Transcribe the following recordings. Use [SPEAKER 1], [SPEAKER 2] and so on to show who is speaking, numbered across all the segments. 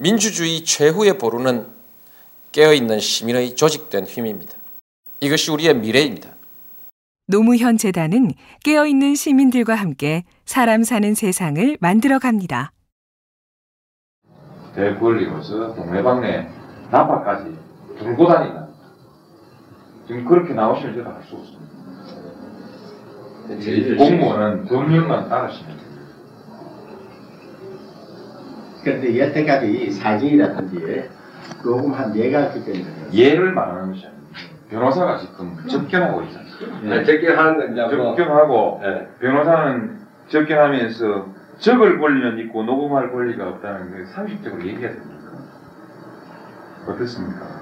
[SPEAKER 1] 민주주의 최후의 보루는 깨어있는 시민의 조직된 힘입니다. 이것이 우리의 미래입니다.
[SPEAKER 2] 노무현 재단은 깨어있는 시민들과 함께 사람 사는 세상을 만들어 갑니다.
[SPEAKER 3] 대권리로서 동네방네 나파까지 들고 다닌다. 지금 그렇게 나오시면 제가 할수 없습니다. 이 공무원은 법령만 따르시면 됩니다.
[SPEAKER 4] 그런데 여태까지 사진이라든지 녹음 한 예가 있기 때문에
[SPEAKER 3] 예를 말하는 것이 아닙니다. 변호사가 지금 접견하고 있잖아요.
[SPEAKER 5] 네, 적견하는 건 이제 뭐
[SPEAKER 3] 접견하고
[SPEAKER 5] 네.
[SPEAKER 3] 변호사는 접견하면서 적을 권리는 있고 녹음할 권리가 없다는 게 상식적으로 얘기가 됩니까? 어떻습니까?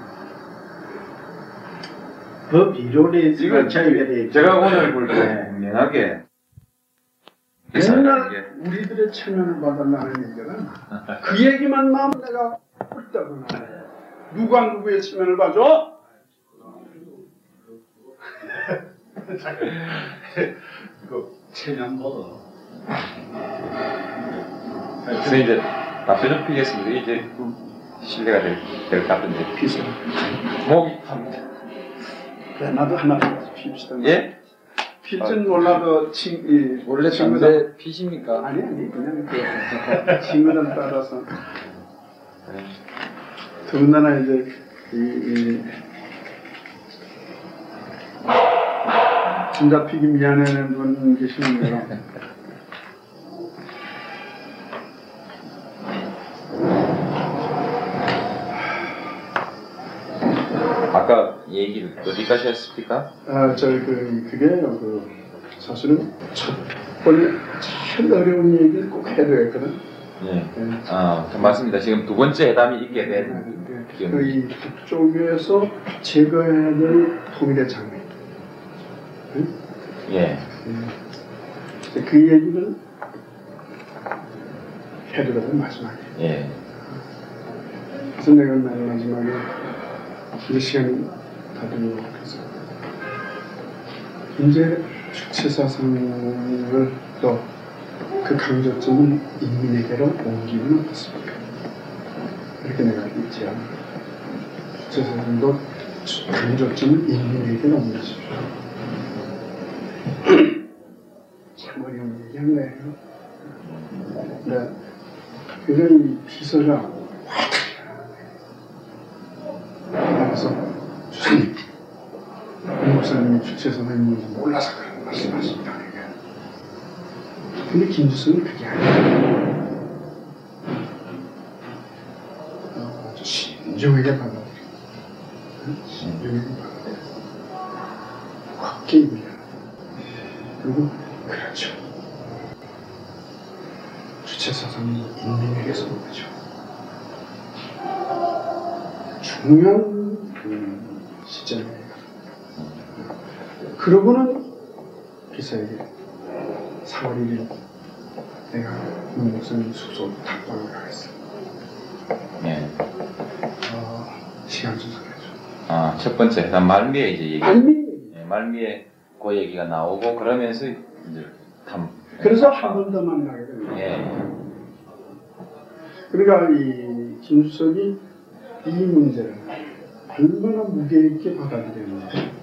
[SPEAKER 4] 법 이론에
[SPEAKER 3] 지금
[SPEAKER 4] 차이가
[SPEAKER 3] 제가 오늘 볼때 분명하게
[SPEAKER 6] 맨날 우리들의 체면을 받아나는 얘기는 그 얘기만 나오면 내가 꿀떡을 나네. 누가 누구의 체면을 봐줘? 그 체면 보도.
[SPEAKER 3] 그래서 이제 답변 좀 피겠습니다. 이제 좀 신뢰가 될, 될것 같은데.
[SPEAKER 6] 피서.
[SPEAKER 3] 목이 탑니다.
[SPEAKER 6] 그래, 나도 하나 핍시다.
[SPEAKER 3] 예?
[SPEAKER 6] 필진 몰라도 친, 이,
[SPEAKER 5] 원래
[SPEAKER 6] 친구들
[SPEAKER 5] 피십니까?
[SPEAKER 6] 아니 아니 그냥 그 친구들 따라서. 더군다나 이제 이, 이 진짜 피기 미안해하는 분 계시는 거라
[SPEAKER 3] 아까 얘기를 어디까지 했습니까?
[SPEAKER 6] 아, 저, 그, 그게요, 그, 사실은 첫 번에 제일 어려운 얘기를 꼭 해야 되거든.
[SPEAKER 3] 예.
[SPEAKER 6] 예.
[SPEAKER 3] 아, 그 맞습니다. 지금 두 번째 회담이 있게 된
[SPEAKER 6] 그,
[SPEAKER 3] 기억.
[SPEAKER 6] 이 북쪽에서 제거해야 될 통일의 장애. 응?
[SPEAKER 3] 예.
[SPEAKER 6] 예. 그 얘기를 해야 되거든, 마지막에.
[SPEAKER 3] 예.
[SPEAKER 6] 그래서 내가 맨 마지막에 이 시간이 다 되고 그래서 이제 주체사상을 또 그 강조점을 인민에게로 옮기면 어떻습니까? 이렇게 내가 제안합니다. 주체사상도 강조점을 인민에게로 옮기십시오. 참 어려운 얘기하네요. 네. 그래서 이 비서가 그래서 주님, 이 목사님이 주체선을 몰라서 그런 말씀하십니다. 근데 김주성은 그게 아니에요. 어, 아주 신중하게 받아들여. 신중하게 받아들여. 걷게 입으려. 그리고 그렇죠. 주체사상이 인민에게서 온 거죠. 중요한 음, 시점이에요. 그러고는 기사에게 4월 1일 내가 문 목사님 숙소 탁방을 가겠어.
[SPEAKER 3] 예.
[SPEAKER 6] 어, 시간 조절해줘.
[SPEAKER 3] 아, 첫 번째 회담 말미에 이제 얘기.
[SPEAKER 6] 알미.
[SPEAKER 3] 예, 말미에 그 얘기가 나오고 그러면서 이제 탐.
[SPEAKER 6] 그래서 한 번 더 만나게 됩니다.
[SPEAKER 3] 예.
[SPEAKER 6] 그러니까 이 김수석이 이 문제를 얼마나 무게 있게 받아들였는지.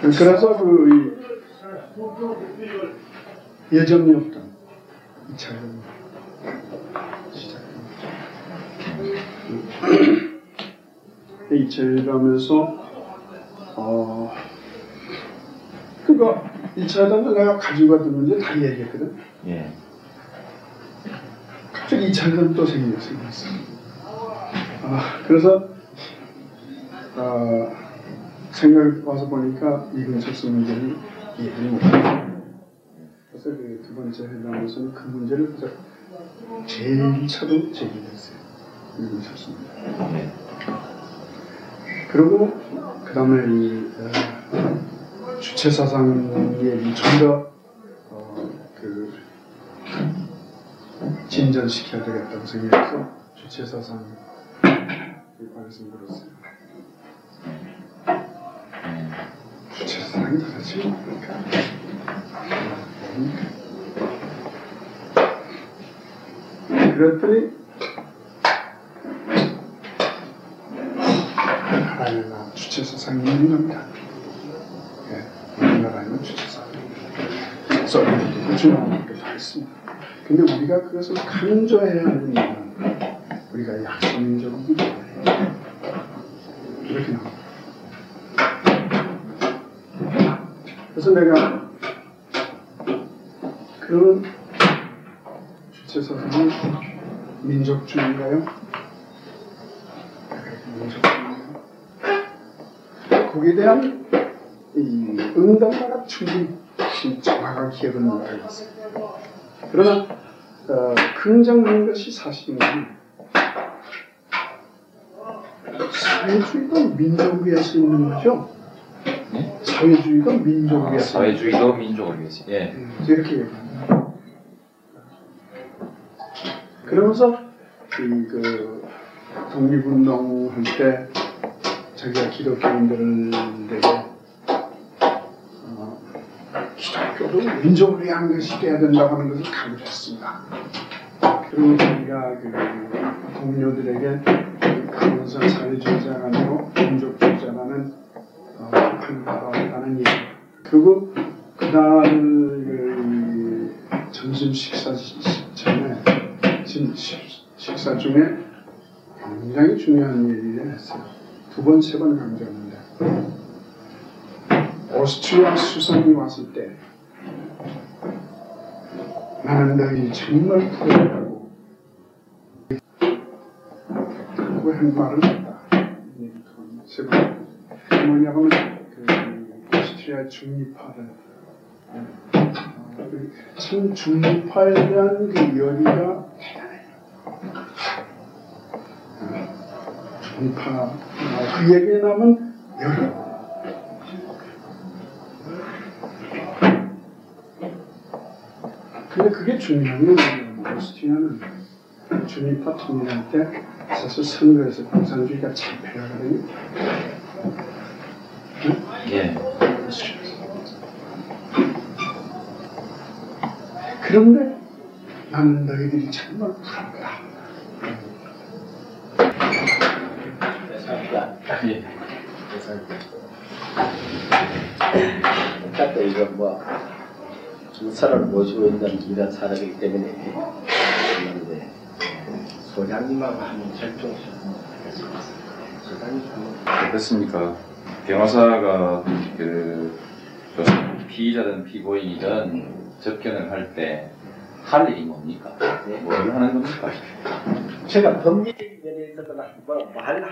[SPEAKER 6] 그래서 그이 예정이 없던 이 차를 시작합니다. 이 차를 어, 그거 2차 회담도 내가 가지고 갔는지 다 얘기했거든.
[SPEAKER 3] 예.
[SPEAKER 6] 갑자기 2차 회담 또 생겨, 생겼어. 아, 그래서, 아, 생각 와서 보니까 이근철 문제를 이해를 못했어. 그래서 그 두 번째 회담에서는 그 문제를 제일 처음 제기했어요. 이근철 문제.
[SPEAKER 3] 예.
[SPEAKER 6] 그리고 그 다음에 이 어, 주체 사상에 좀더 어, 그 진전시켜야 되겠다고 생각해서 주체 사상 에 관해서 물었어요.
[SPEAKER 3] 예.
[SPEAKER 6] 주체사상이 도대체 뭡니까? 그랬더니 우리나라에는 주체 사상이 있는 겁니다. 예, 우리나라에는 주체 사상이 그래서 우리도 중요하기도 했습니다. 근데 우리가 그것을 강조해야 하는 이유는 우리가 약소민족이기 때문에 이렇게 나옵니다. 그래서 내가 그런 주체사상은 민족주의인가요? 민족주의인가요? 거기에 대한 이 응답과 충분히 정확한 기억을 못하고 있어요. 그러나 어, 긍정적인 것이 사실은 사회주의도 민족을 위해서 있는 거죠.
[SPEAKER 3] 네?
[SPEAKER 6] 사회주의도 민족을
[SPEAKER 3] 아,
[SPEAKER 6] 위해서
[SPEAKER 3] 사회주의도 민족을 위해서. 예.
[SPEAKER 6] 음, 이렇게 얘기합니다. 그러면서 이그 독립운동 할 때 자기가 기독교인들에게 어, 기독교도 민족을 위한 것이 돼야 된다고 하는 것을 강조했습니다. 그리고 자기가 그 동료들에게 그것은 사회주의자가 아니고 민족주의자라는 어, 비판을 받아왔다는 얘기. 그리고 그날 그 점심 식사 전에 식사 중에 굉장히 중요한 얘기를 했어요. 두 번, 세 번 강조했는데 오스트리아 수상이 왔을 때 나는 너희 정말 부러워 이 얘기 두 번, 세 번. 뭐냐면 그 오스트리아 중립화를 어, 그참 중립화에 대한 그 열의가 대단해요. 어, 중립화 어, 그 얘기에 나면 열의. 근데 그게 중요한 건 뭐냐면 오스트리아는 중립화 통일할 때 사실 선거에서 공산주의가 참패하거든요.
[SPEAKER 3] 예.
[SPEAKER 6] 그런데 나는 너희들이 정말 부럽다.
[SPEAKER 3] 예.
[SPEAKER 4] 그러니까 이거 뭐 주사를 모시고 있는 이런 사람이기 때문에 소장님하고 하면 절대 소장님 하면
[SPEAKER 3] 어떻습니까? 변호사가 그 피의자든 피고인이든 접견을 할 때 할 일이 뭡니까? 뭘 하는 겁니까?
[SPEAKER 4] 제가 법률 면에서도 뭐할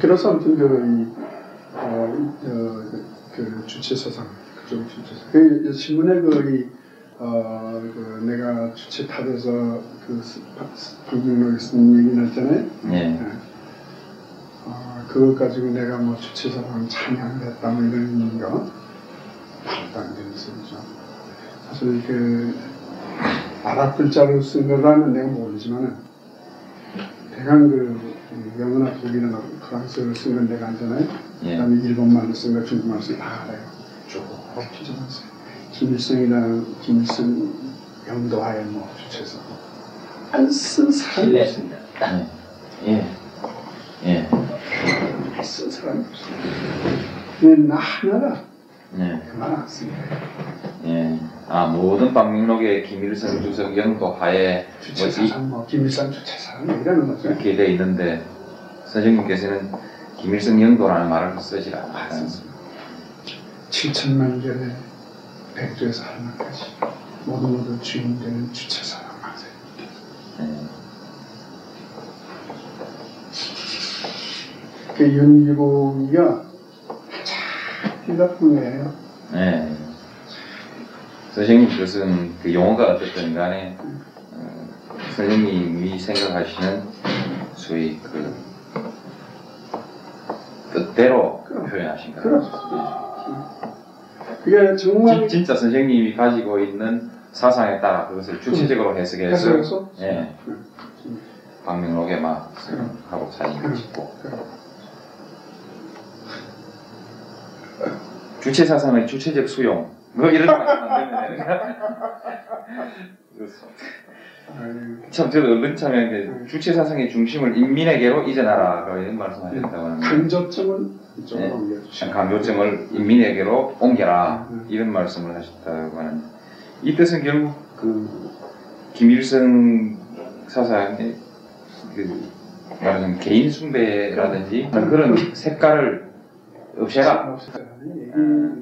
[SPEAKER 6] 그래서 아무튼 그, 이, 어, 이, 어, 그, 그 주체사상, 그쪽 주체사상. 그이 신문에 그, 이, 어, 그 내가 주체 탓에서 그 스- 박- 스- 방송국에 쓴 얘기 났잖아요.
[SPEAKER 3] 예.
[SPEAKER 6] 어, 그것 가지고 내가 뭐 주체사상 찬양했다 뭐 이런 거 말도 안 되는 소리죠. 사실 그 아랍 글자로 쓴 거라면 내가 모르지만은 대강 그 영어나 독일어나 프랑스어로 쓴건 내가 알잖아요.
[SPEAKER 3] 예.
[SPEAKER 6] 그다음에 일본말로 쓴 거, 중국말로 쓴 거 다 알아요. 쭉 뒤져봤어요. 김일성이나 김일성 영도하에 뭐 주체서 안 쓴 사람이
[SPEAKER 4] 실례.
[SPEAKER 6] 없습니다.
[SPEAKER 3] 예. 예.
[SPEAKER 6] 쓴 사람이 없어요. 그냥 나 하나가
[SPEAKER 3] 예.
[SPEAKER 6] 그만 안 씁니다.
[SPEAKER 3] 예. 아 모든 방명록에 김일성 주석 영도 하에
[SPEAKER 6] 주체사상 뭐 김일성 주체사상 이라는 거죠.
[SPEAKER 3] 이렇게 돼 있는데 선생님께서는 김일성 영도라는 말을 쓰지 않아요.
[SPEAKER 6] 맞습니다. 7천만 개의 백조에서 하나까지 모두 모두 주인 되는 주체사상 맞아요.
[SPEAKER 3] 예.
[SPEAKER 6] 그 윤기복이가 참 띠나쁜 애예요.
[SPEAKER 3] 네. 선생님 그것은 그 용어가 어쨌든 간에 어, 선생님이 생각하시는 소위 그 뜻대로 표현하신.
[SPEAKER 6] 그렇죠. 그게 정말
[SPEAKER 3] 진, 진짜 선생님이 가지고 있는 사상에 따라 그것을 주체적으로 해석해서
[SPEAKER 6] 해석해서?
[SPEAKER 3] 예, 방명록에 막 하고 사진 찍고. 주체 사상의 주체적 수용. 뭐 이런 말안 되면
[SPEAKER 6] 아유,
[SPEAKER 3] 참 저도 얼른 참여한 주체 사상의 중심을 인민에게로 이전하라 이런 말씀 하셨다고 하는데
[SPEAKER 6] 강조점은 이쪽으로
[SPEAKER 3] 네.
[SPEAKER 6] 옮겨주시고
[SPEAKER 3] 강요점을 인민에게로 옮겨라.
[SPEAKER 6] 음.
[SPEAKER 3] 이런 말씀을 하셨다고 하는데. 이 뜻은 결국 그 김일성 사상의 그 말하자면 개인 숭배라든지 그런 색깔을 없애라.
[SPEAKER 6] 없애라는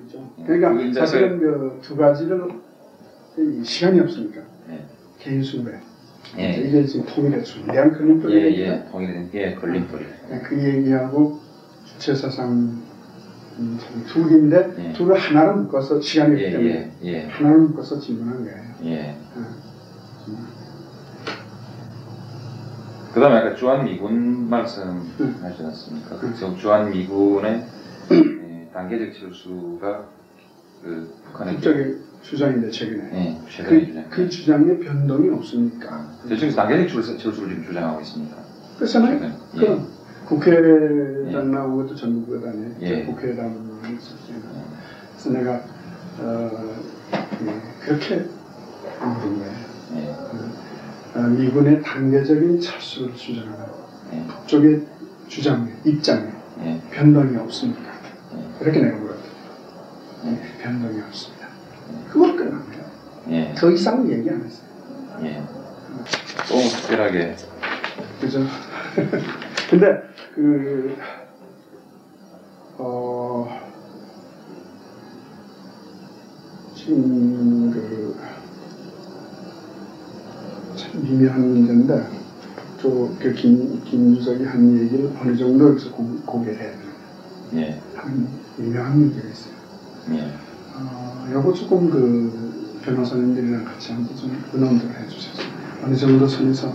[SPEAKER 6] 얘기죠.
[SPEAKER 3] 그
[SPEAKER 6] 그러니까 사실은 그 두 가지를 이 시간이 없으니까.
[SPEAKER 3] 네.
[SPEAKER 6] 개인 숭배
[SPEAKER 3] 예.
[SPEAKER 6] 이게 지금 통일의 위대한
[SPEAKER 3] 예,
[SPEAKER 6] 걸림돌이니까
[SPEAKER 3] 예, 통일된 게 걸림돌이.
[SPEAKER 6] 그 얘기하고 주체 사상 음, 참 둘인데
[SPEAKER 3] 예.
[SPEAKER 6] 둘을 하나로 묶어서 시간이 없기
[SPEAKER 3] 예,
[SPEAKER 6] 때문에
[SPEAKER 3] 예, 예,
[SPEAKER 6] 하나로 묶어서 질문한 거예요.
[SPEAKER 3] 예.
[SPEAKER 6] 음.
[SPEAKER 3] 그 다음에 아까 주한미군 말씀
[SPEAKER 6] 음.
[SPEAKER 3] 하지 않았습니까?
[SPEAKER 6] 음.
[SPEAKER 3] 그 주한미군의 예, 단계적 철수가 그 북한의
[SPEAKER 6] 주장인데 최근에
[SPEAKER 3] 예, 최근의
[SPEAKER 6] 그,
[SPEAKER 3] 주장.
[SPEAKER 6] 그 주장에 변동이 없으니까
[SPEAKER 3] 저쪽에서 단계적 철수, 철수를 지금 주장하고 있습니다.
[SPEAKER 6] 그렇잖아요.
[SPEAKER 3] 최근. 예.
[SPEAKER 6] 그럼 국회의장
[SPEAKER 3] 예.
[SPEAKER 6] 나온 것도 전국구단에
[SPEAKER 3] 예.
[SPEAKER 6] 국회의장으로 있었어요. 그래서 내가 어, 예, 그렇게 물은 거예요.
[SPEAKER 3] 예,
[SPEAKER 6] 어, 미군의 단계적인 철수를 주장하는
[SPEAKER 3] 예,
[SPEAKER 6] 북쪽의 주장에 입장에
[SPEAKER 3] 예,
[SPEAKER 6] 변동이 없습니까?
[SPEAKER 3] 예.
[SPEAKER 6] 그렇게 내가 예, 변동이 없습니다. 그걸 거예요.
[SPEAKER 3] 예,
[SPEAKER 6] 더 이상 얘기 안 했어요.
[SPEAKER 3] 예. 너무 특별하게
[SPEAKER 6] 그죠? 근데 그 어, 지금 그참 미묘한 문제인데 또그 김 김주석이 한 얘기를 어느 정도 여기서 고, 고개를 해야 되는
[SPEAKER 3] 예,
[SPEAKER 6] 한 미묘한 문제가 있어요.
[SPEAKER 3] 예,
[SPEAKER 6] 어, 요거 조금 그 변호사님들이랑 같이 한번 좀 의논들 해주셔서 어느 정도 선에서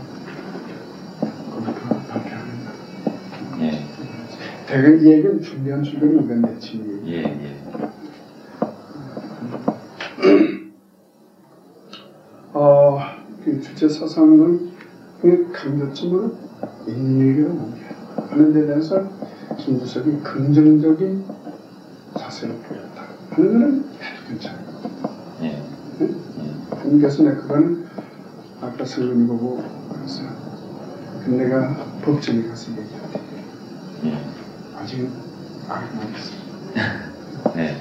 [SPEAKER 6] 그것도 발표하는다.
[SPEAKER 3] 예,
[SPEAKER 6] 대개 이 얘기는 중대한 출근이 이건데 지금
[SPEAKER 3] 예, 예,
[SPEAKER 6] 어, 그 주체 사상을 그 강조점을 인민에게로 옮겨 하는 데 대해서 김주석이 긍정적인 자세를 보였다 하는 거는 아주 괜찮아요.
[SPEAKER 3] 예,
[SPEAKER 6] 그래서 내가 그거는 아까 설문이 보고 그래서 근데 내가 법정에 가서 얘기할게.
[SPEAKER 3] 예,
[SPEAKER 6] 아직은 알고 있어
[SPEAKER 3] 예,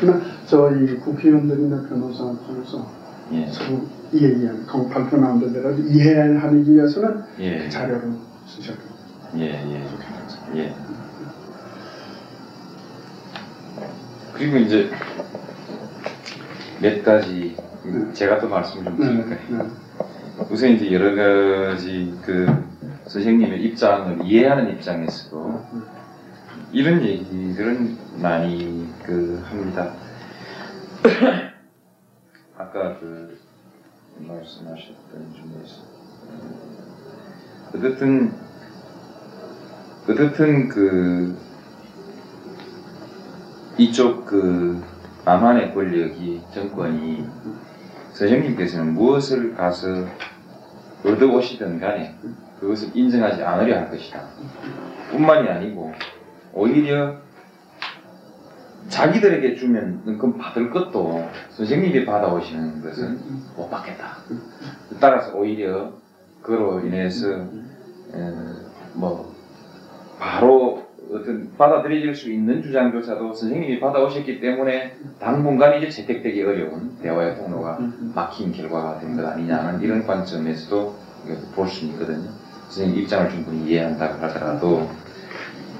[SPEAKER 6] 그러나 저희 국회의원들이나 변호사 통해서
[SPEAKER 3] 예,
[SPEAKER 6] 서로 이 얘기하는 그 발표 나온 데대로 이해하기 위해서는
[SPEAKER 3] 예,
[SPEAKER 6] 자료를 쓰셔도
[SPEAKER 3] 예, 예. 예. 그리고 이제 몇 가지
[SPEAKER 6] 네.
[SPEAKER 3] 제가 또 말씀을 좀
[SPEAKER 6] 네,
[SPEAKER 3] 드릴까요?
[SPEAKER 6] 네.
[SPEAKER 3] 우선 이제 여러 가지 그 선생님의 입장을 이해하는 입장에서도 이런 얘기들은 많이 그 합니다. 아까 그 말씀하셨던 중에서 어쨌든 어쨌든 그 이쪽 그 남한의 권력이 정권이 선생님께서는 무엇을 가서 얻어오시든 간에 그것을 인정하지 않으려 할 것이다. 뿐만이 아니고 오히려 자기들에게 주면 그건 받을 것도 선생님이 받아오시는 것은 못 받겠다. 따라서 오히려 그로 인해서 어, 뭐 바로 어떤 받아들여질 수 있는 주장조차도 선생님이 받아오셨기 때문에 당분간 이제 채택되기 어려운 대화의 통로가 막힌 결과가 된 것 아니냐는 이런 관점에서도 볼 수 있거든요. 선생님 입장을 충분히 이해한다고 하더라도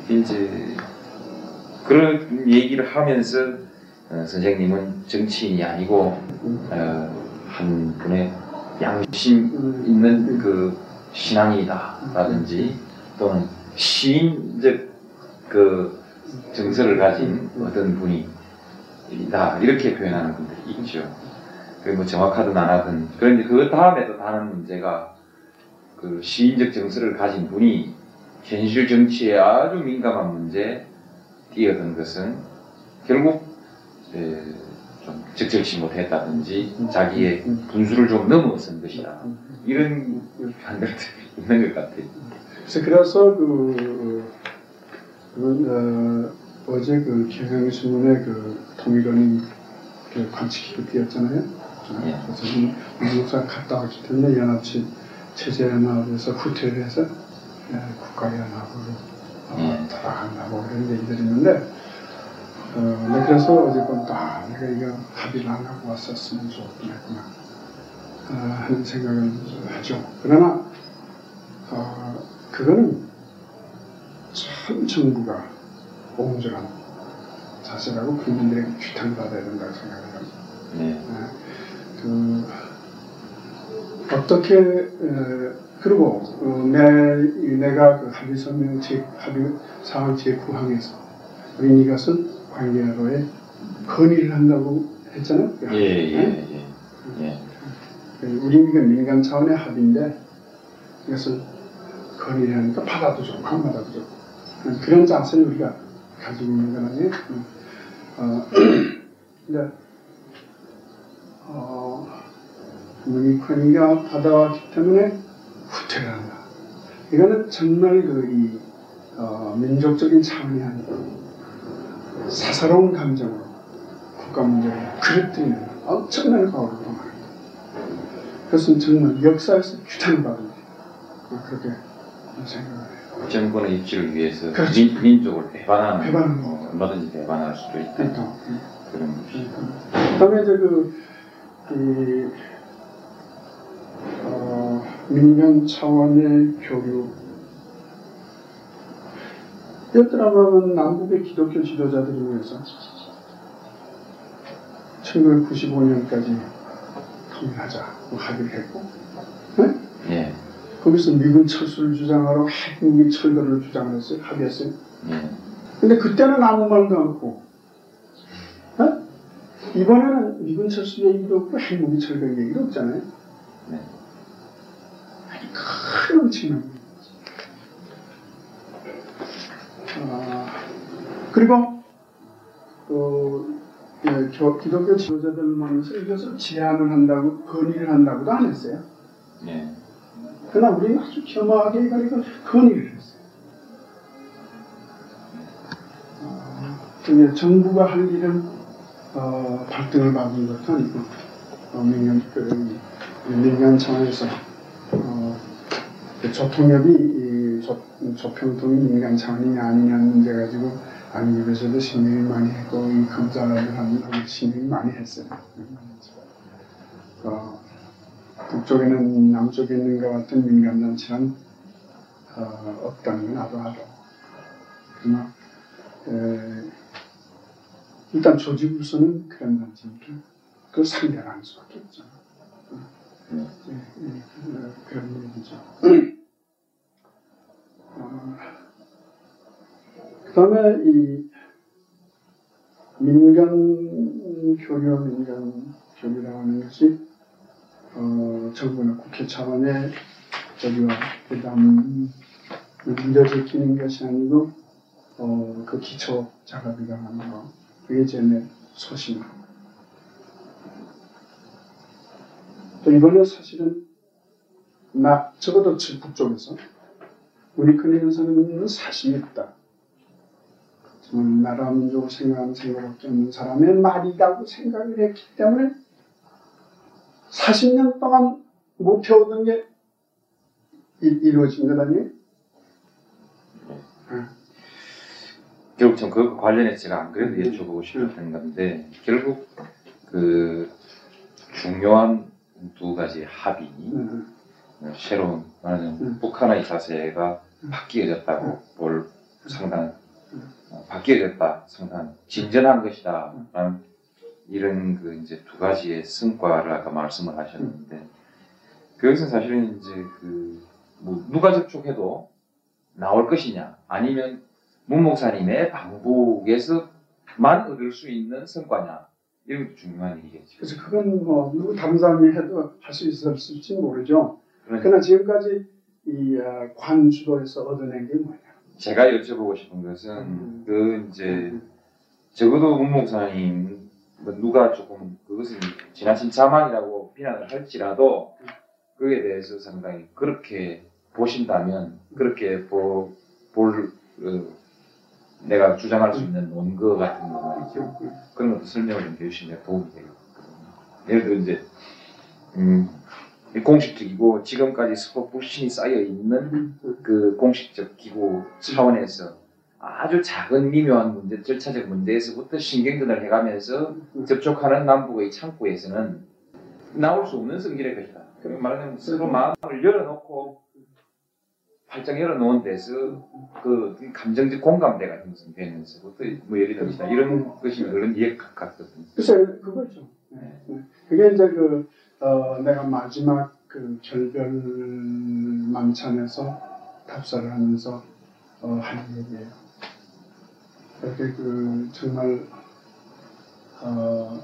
[SPEAKER 3] 이제 그런 얘기를 하면서 어, 선생님은 정치인이 아니고 어, 한 분의 양심 있는 그 신앙이다라든지 또는 시인적 그 정서를 가진 어떤 분이다 이렇게 표현하는 분들이 있죠. 그게 뭐 정확하든 안 하든 그런데 그 다음에 또 다른 문제가 그 시인적 정서를 가진 분이 현실 정치에 아주 민감한 문제에 뛰어든 것은 결국 에, 좀 적절치 못했다든지 자기의 분수를 좀 넘어선 것이다 이런 판들이 있는 것 같아요.
[SPEAKER 6] 그래서 그, 그 어, 어제 그 경향신문에 그 통일원이 그 관측기로 띄었잖아요.
[SPEAKER 3] 예.
[SPEAKER 6] 그래서 이 목사 갔다 왔기 때문에 연합치 체제 연합에서 후퇴를 해서 예, 국가연합으로 어,
[SPEAKER 3] 예.
[SPEAKER 6] 돌아간다고 그런 얘기들이 있는데 어, 네, 그래서 어젯밤 아 내가 이거 합의를 안 하고 왔었으면 좋겠구나 어, 하는 생각을 하죠. 그러나 어, 그거는 참 정부가 옹졸한 자세라고 국민들에게 규탄받아야 된다고 생각해요.
[SPEAKER 3] 네.
[SPEAKER 6] 그 어떻게 에, 그리고 어, 내 내가 그 합의 서명 제 합의 사항 제 9항에서 우리 이것은 관계로에 건의를 한다고 했잖아요. 그
[SPEAKER 3] 예. 예,
[SPEAKER 6] 네?
[SPEAKER 3] 예. 예.
[SPEAKER 6] 우리 이게 민간 차원의 합의인데 이것을 건의를 하니까 받아도 좋고 안 받아도 좋고 그런 자세를 우리가 가지고 있는 건 아니에요. 어, 근데 어, 문익환이가 받아왔기 때문에 후퇴를 한다. 이거는 정말 그 이 어, 민족적인 차원이 아니고 사사로운 감정으로 국가 문제를 그릇들이는 엄청난 과오를 범하는 그것은 정말 역사에서 규탄을 받은 일이에요. 어, 그렇게 생각을 해요.
[SPEAKER 3] 정권의 입지를 위해서
[SPEAKER 6] 그렇죠.
[SPEAKER 3] 민, 민족을 배반하는
[SPEAKER 6] 배반하는
[SPEAKER 3] 어, 얼마든지 배반할 수도 있다
[SPEAKER 6] 그러니까 음.
[SPEAKER 3] 그런 것이
[SPEAKER 6] 그다음에 이제 그, 이, 어, 민간 차원의 교류. 이었더라면 남북의 기독교 지도자들이 모여서 1995년까지 통일하자 고 합의를 했고, 네?
[SPEAKER 3] 예,
[SPEAKER 6] 거기서 미군 철수를 주장하러 핵무기 철거를 주장을 했어요. 합의했어요.
[SPEAKER 3] 예,
[SPEAKER 6] 근데 그때는 아무 말도 않고 어? 이번에는 미군 철수 얘기도 없고 핵무기 철거 얘기도 없잖아요.
[SPEAKER 3] 네.
[SPEAKER 6] 아니 큰 엄청난. 아, 그리고 그 예, 교- 기독교 지도자들 모여서 이것을 제안을 한다고 건의를 한다고도 안 했어요.
[SPEAKER 3] 예,
[SPEAKER 6] 그러나 우리는 아주 겸허하게 이걸 이걸 건의를 했어요. 어, 그게 정부가 할 일은 어, 발등을 밟은 것도 아니고 어, 민간, 그, 이 민간 차원에서 어, 그 조통협이 이 조, 조평통이 민간 차원이냐 아니냐는 문제 가지고 안기부에서도 신경을 많이 했고 이 검사들하고 신경을 많이 했어요. 어, 북쪽에는 남쪽에 있는 것 같은 민간단체는 어, 없다는 건 알아. 그러나 에, 일단 조직으로서는 그런 단체니까 그걸 상대하는 수밖에 없죠. 예, 예, 어, 그런 얘기죠. 어, 그 다음에 이 민간 교류, 민간 교류라고 하는 것이 어, 정부나 국회 차원의 저기와 그다음 문제 제기는 것이 아니고 어, 그 기초 작업이라고 하는 거 그게 제 소신. 또 이번에 사실은 나 적어도 저 북쪽에서 우리 큰일에서는 사심이 있다. 나라 민족을 생각하는 생각밖에 없는 사람의 말이라고 생각을 했기 때문에 40년 동안 목표하던 게 이- 이루어진 것 아니에요?
[SPEAKER 3] 결국 전 그거 관련해서 제가 안 그래도 여쭤보고 싶었던 건데 결국 그 중요한 두 가지 합의
[SPEAKER 6] 음,
[SPEAKER 3] 새로운 말하자면
[SPEAKER 6] 음.
[SPEAKER 3] 북한의 자세가 바뀌어졌다고 볼 상당 어, 바뀌어졌다 상당 진전한 것이다라는 이런 그 이제 두 가지의 성과를 아까 말씀을 하셨는데 그것은 사실은 이제 그 뭐 누가 접촉해도 나올 것이냐 아니면 문 목사님의 방북에서만 얻을 수 있는 성과냐 이런 것도 중요한 일이겠죠.
[SPEAKER 6] 그래서 그건 뭐 누구 사람이 해도 할 수 있었을지 모르죠.
[SPEAKER 3] 그러니까
[SPEAKER 6] 그러나 지금까지 이 어, 관주도에서 얻어낸 게 뭐냐?
[SPEAKER 3] 제가 여쭤보고 싶은 것은
[SPEAKER 6] 음.
[SPEAKER 3] 그 이제 적어도 문 목사님 뭐 누가 조금 그것은 지나친 자만이라고 비난을 할지라도 그에 대해서 상당히 그렇게 보신다면 그렇게 보, 볼 어, 내가 주장할 수 있는 원거 같은 거 말이죠. 그런 것도 설명을 좀 해주시면 도움이 되거든요. 예를 들어 이제 음, 이 공식적이고 지금까지 서로 불신이 쌓여 있는 그 공식적 기구 차원에서 아주 작은 미묘한 문제, 절차적 문제에서부터 신경전을 해가면서 접촉하는 남북의 창구에서는 나올 수 없는 성질의 것이다. 그런 말하자면 서로 마음을 열어놓고 활짝 열어놓은 데서 그 감정적 공감대가 형성되면서부터 뭐 예를 들면 이런 것이 그런 이해 같거든요.
[SPEAKER 6] 글쎄 그거죠. 네. 네. 그게 이제 그 어, 내가 마지막 그 결별 만찬에서 답사를 하면서 어, 한 얘기예요. 그렇게 그 정말 어,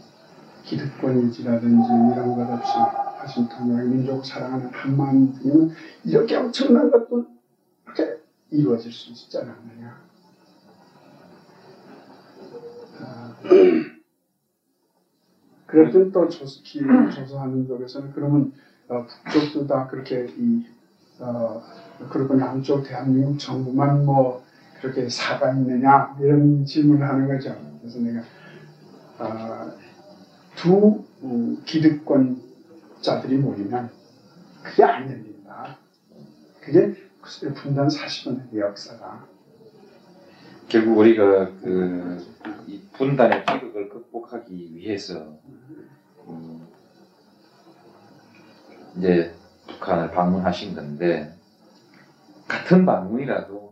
[SPEAKER 6] 기득권이지라든지 이런 것 없이 화신통역 민족 사랑하는 한만 등이면 이렇게 엄청난 것도 이렇게 이루어질 수 있지 않느냐. 아, 그랬더니 또 조수, 쪽에서는 그러면 어, 북쪽도 다 그렇게 이 어, 그리고 남쪽 대한민국 정부만 뭐 그렇게 사가 있느냐 이런 질문을 하는 거죠. 그래서 내가 어, 두 어, 기득권자들이 모이면 그게 안 열린다. 그게 분단 40년의 역사다.
[SPEAKER 3] 결국 우리가 그, 이 분단의 비극을 극복하기 위해서 음, 이제 북한을 방문하신 건데 같은 방문이라도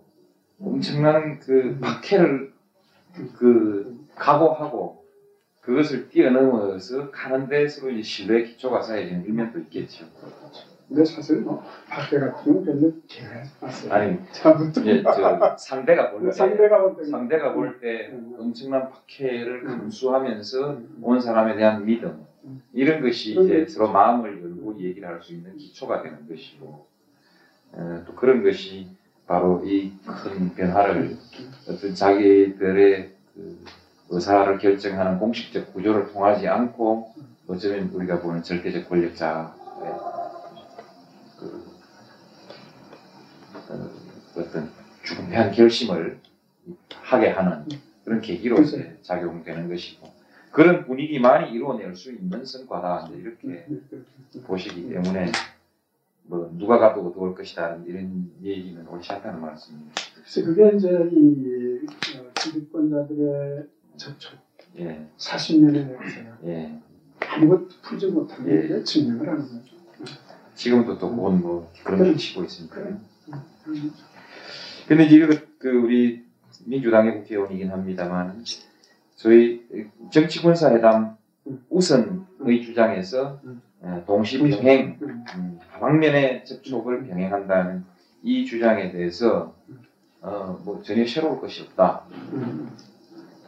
[SPEAKER 3] 엄청난 그 박해를 그 각오하고 그것을 뛰어넘어서 가는 데 서로 이제 신뢰 기초가 쌓여지는 일면도 있겠죠.
[SPEAKER 6] 근데 사실 뭐 박해 같은 건 별로 기회가.
[SPEAKER 3] 아니 저 상대가 볼 때,
[SPEAKER 6] 상대가 볼 때.
[SPEAKER 3] 상대가 볼때
[SPEAKER 6] 음.
[SPEAKER 3] 엄청난 박해를
[SPEAKER 6] 음.
[SPEAKER 3] 감수하면서
[SPEAKER 6] 음.
[SPEAKER 3] 온 사람에 대한 믿음
[SPEAKER 6] 음.
[SPEAKER 3] 이런 것이 이제
[SPEAKER 6] 게
[SPEAKER 3] 서로 마음을 열고 얘기를 할 수 있는 기초가 되는 것이고 어, 또 그런 것이 바로 이 큰 변화를 어떤 자기들의 그 의사를 결정하는 공식적 구조를 통하지 않고 어쩌면 우리가 보는 절대적 권력자의 그 어, 어떤 중대한 결심을 하게 하는 그런 계기로. 이제 작용되는 것이고 그런 분위기만이 이루어낼 수 있는 성과다 이렇게 보시기 때문에 뭐 누가 가도 어두울 것이다 이런 얘기는 옳지 않다는 말씀입니다.
[SPEAKER 6] 그래서 그게 이제 이 어, 기득권자들의 접촉
[SPEAKER 3] 예,
[SPEAKER 6] 40년의 역사가
[SPEAKER 3] 예.
[SPEAKER 6] 아무것도 풀지 못하는
[SPEAKER 3] 예.
[SPEAKER 6] 게 증명을 하는 거죠.
[SPEAKER 3] 지금도 또 그건 뭐 그런 걸 치고 있으니까.
[SPEAKER 6] 음.
[SPEAKER 3] 근데 이제 그 우리 민주당의 국회의원이긴 합니다만 저희 정치군사회담 우선의 주장에서
[SPEAKER 6] 음.
[SPEAKER 3] 어, 동시 병행
[SPEAKER 6] 음.
[SPEAKER 3] 음, 다방면의 접촉을 병행한다는 이 주장에 대해서 어, 뭐 전혀 새로울 것이 없다.
[SPEAKER 6] 음.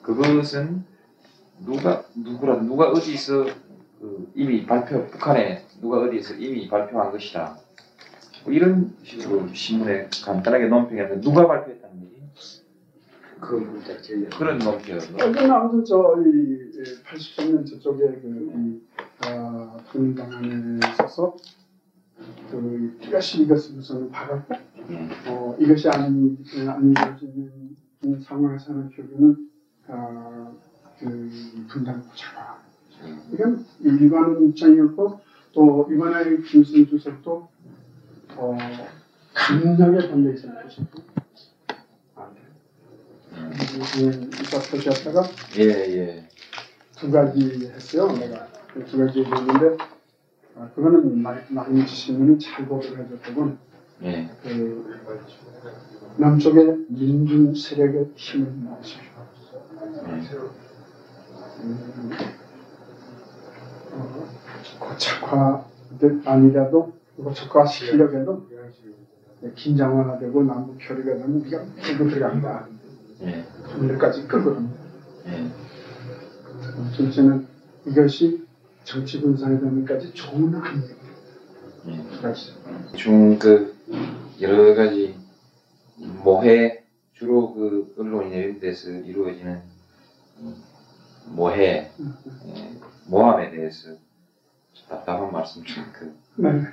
[SPEAKER 3] 그것은 누가 누구라 누가 어디서 그 이미 발표 북한에 누가 어디에서 이미 발표한 것이다. 뭐 이런 식으로 신문에 간단하게 논평했는데 누가 발표했다는 얘기?
[SPEAKER 4] 그 문제 제일
[SPEAKER 3] 그런 논평.
[SPEAKER 6] 어쨌든 아무튼 저이 83년 저쪽에 그이 어, 국민당안에 있어서 그 이것이 이것을 우선 박았고
[SPEAKER 3] 예.
[SPEAKER 6] 어, 이것이 아닌 안 이루어지는 상황에서는 결국은 어, 그 분단 고착화 이건 일관한 입장이었고 또 이번에 김승 주 석도 어, 강력하게 반대 있을 것이고 아, 네. 이사 표시했다가
[SPEAKER 3] 예, 예.
[SPEAKER 6] 두 가지 했어요. 내가 그두 가지 얘기했는데 아, 그거는 나경지 신문이 잘 보도를 해줬다고
[SPEAKER 3] 예.
[SPEAKER 6] 그 남쪽의 민중 세력의 힘을 모으십시오. 음, 어, 고착화 아니라도 고착화 시키려고 도 긴장 완화되고 남북 교류가 되면 우리가 끌고 들어간다.
[SPEAKER 3] 예.
[SPEAKER 6] 하늘까지 끌고 갑니다.
[SPEAKER 3] 예.
[SPEAKER 6] 전체는 이것이 정치 군사회담까지 좋은 합니다.
[SPEAKER 3] 예.
[SPEAKER 6] 그렇지.
[SPEAKER 3] 중그 여러 가지 모해 주로 그 언론이 내림돼서 이루어지는 음, 모해 예, 모함에 대해서 답답한 말씀 좀그
[SPEAKER 6] 네.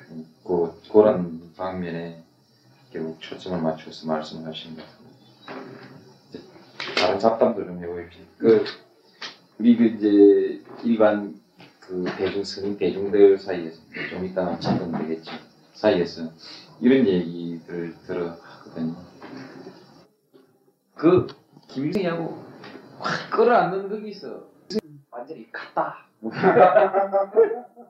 [SPEAKER 3] 그, 그런 방면에 결국 초점을 맞춰서 말씀을 하신 것 다. 다른 잡담도 좀 해보십시오. 그 우리 그 이제 일반 그 대중 성인 대중들 사이에서 좀 이따 찾으면 되겠죠. 사이에서 이런 얘기들 들어 하거든요. 그 김일성이하고 확 끌어안는 덕이 있어. 완전히 갔다.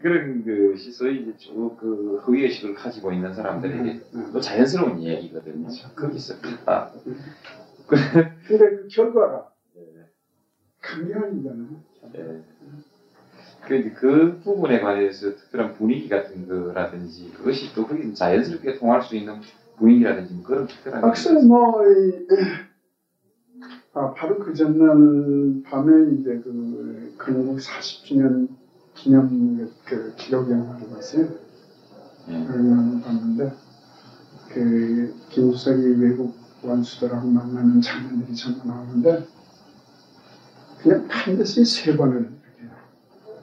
[SPEAKER 3] 그런 것이 소위 이제 쭉그 허위의식을 가지고 있는 사람들에게 또 자연스러운 얘기거든요. 거기서 갔다.
[SPEAKER 6] 근데 그 결과가
[SPEAKER 3] 네.
[SPEAKER 6] 강경이잖아요.
[SPEAKER 3] 예. 그, 그 부분에 관해서 특별한 분위기 같은 거라든지 그것이 또 거기 자연스럽게 통할 수 있는 분위기라든지 뭐 그런 특별한
[SPEAKER 6] 확실히 뭐, 이, 아, 바로 그 전날 밤에 이제 그, 건국 40주년 기념 그 기록 영화를 봤어요.
[SPEAKER 3] 예.
[SPEAKER 6] 영화를 봤는데, 그, 김주석이 외국 원수들하고 만나는 장면들이 전부 나오는데, 그냥 반드시 세 번을 이렇게,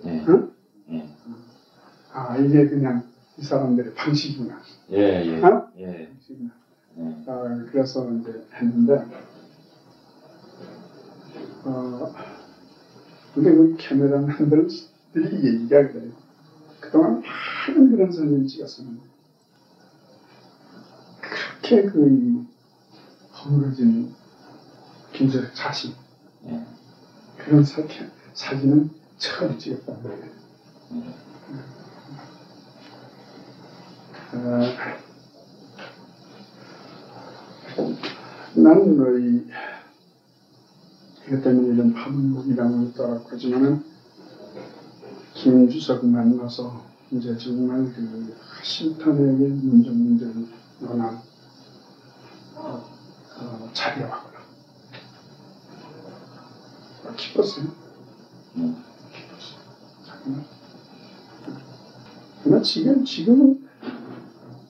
[SPEAKER 3] 예.
[SPEAKER 6] 응?
[SPEAKER 3] 예.
[SPEAKER 6] 아, 이게 그냥 이 사람들의 방식이구나.
[SPEAKER 3] 예, 예.
[SPEAKER 6] 어?
[SPEAKER 3] 예.
[SPEAKER 6] 방식이구나.
[SPEAKER 3] 예.
[SPEAKER 6] 아, 그래서 이제 했는데, 어, 근데 그 캐메라맨들이 얘기가 그래요. 그동안 많은 그런 사진을 찍었었는데, 그렇게 그 이 허물어진 김재석 자신,
[SPEAKER 3] 예.
[SPEAKER 6] 그런 사, 사진은 처음 찍었다는 거예요. 어, 나는 뭐 이, 이것 때문에 이런 파문이라는 알았고 하지만은 김주석 만나서 이제 정말 그 화신턴에게 문전 문제를 논한 어, 어, 자리에 왔구나. 어, 기뻤어요.
[SPEAKER 3] 음.
[SPEAKER 6] 기뻤어. 그러나 지금, 지금은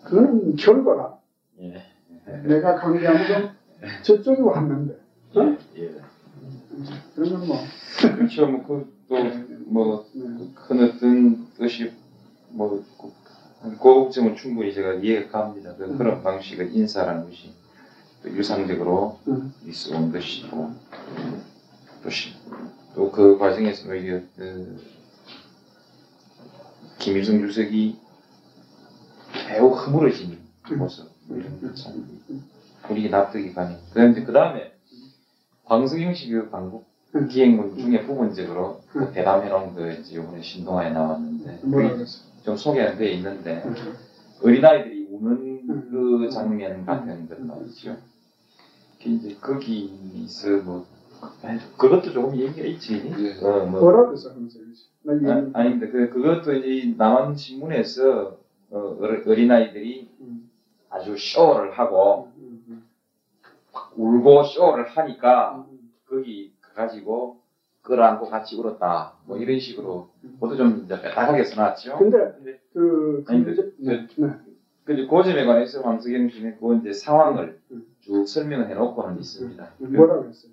[SPEAKER 6] 그거는 결과라.
[SPEAKER 3] 예.
[SPEAKER 6] 내가 관계하면서 저쪽이 왔는데. 어?
[SPEAKER 3] 예.
[SPEAKER 6] 그러면 뭐,
[SPEAKER 3] 그렇죠. 뭐, 그, 또, 뭐,
[SPEAKER 6] 네.
[SPEAKER 3] 큰 어떤 뜻이, 뭐, 그, 그 걱정은 충분히 제가 이해가 갑니다. 그, 그런 방식의 인사라는 것이 또 일상적으로
[SPEAKER 6] 음.
[SPEAKER 3] 있어 온 것이고, 또 그 과정에서 오히려 그, 김일성 주석이 매우 허물어진 모습, 이런 거 참, 우리 납득이 가네. 그런데 그 다음에 씨그 방국
[SPEAKER 6] 음.
[SPEAKER 3] 기획문 중에 부분적으로 그
[SPEAKER 6] 음.
[SPEAKER 3] 대담해놓은 거 이제 이번에 신동아에 나왔는데? 좀 소개가 돼 있는데
[SPEAKER 6] 음.
[SPEAKER 3] 어린아이들이 우는
[SPEAKER 6] 음.
[SPEAKER 3] 그 장면 같은 것 말이죠. 그 이제 거기서 뭐 아니, 그것도 조금 얘기가 있지.
[SPEAKER 5] 예.
[SPEAKER 3] 어, 뭐
[SPEAKER 6] 뭐라 그랬어? 하면서
[SPEAKER 3] 아, 아닙니다. 그 그것도 이제 남한 신문에서 어, 어린아이들이
[SPEAKER 6] 음.
[SPEAKER 3] 아주 쇼를 하고
[SPEAKER 6] 음, 음,
[SPEAKER 3] 울고 쇼를 하니까
[SPEAKER 6] 음.
[SPEAKER 3] 거기 가지고 끌어안고 같이 울었다. 뭐 이런 식으로 모두 좀 이제 빼딱하게 써놨죠.
[SPEAKER 6] 근데
[SPEAKER 3] 근데
[SPEAKER 6] 그, 그,
[SPEAKER 3] 아니,
[SPEAKER 6] 이제- 네, 네.
[SPEAKER 3] 그, 그 점에 관해서 황석영 씨는 그 이제 상황을
[SPEAKER 6] 음.
[SPEAKER 3] 쭉 설명을 해놓고는 있습니다.
[SPEAKER 6] 뭐라 그랬어요?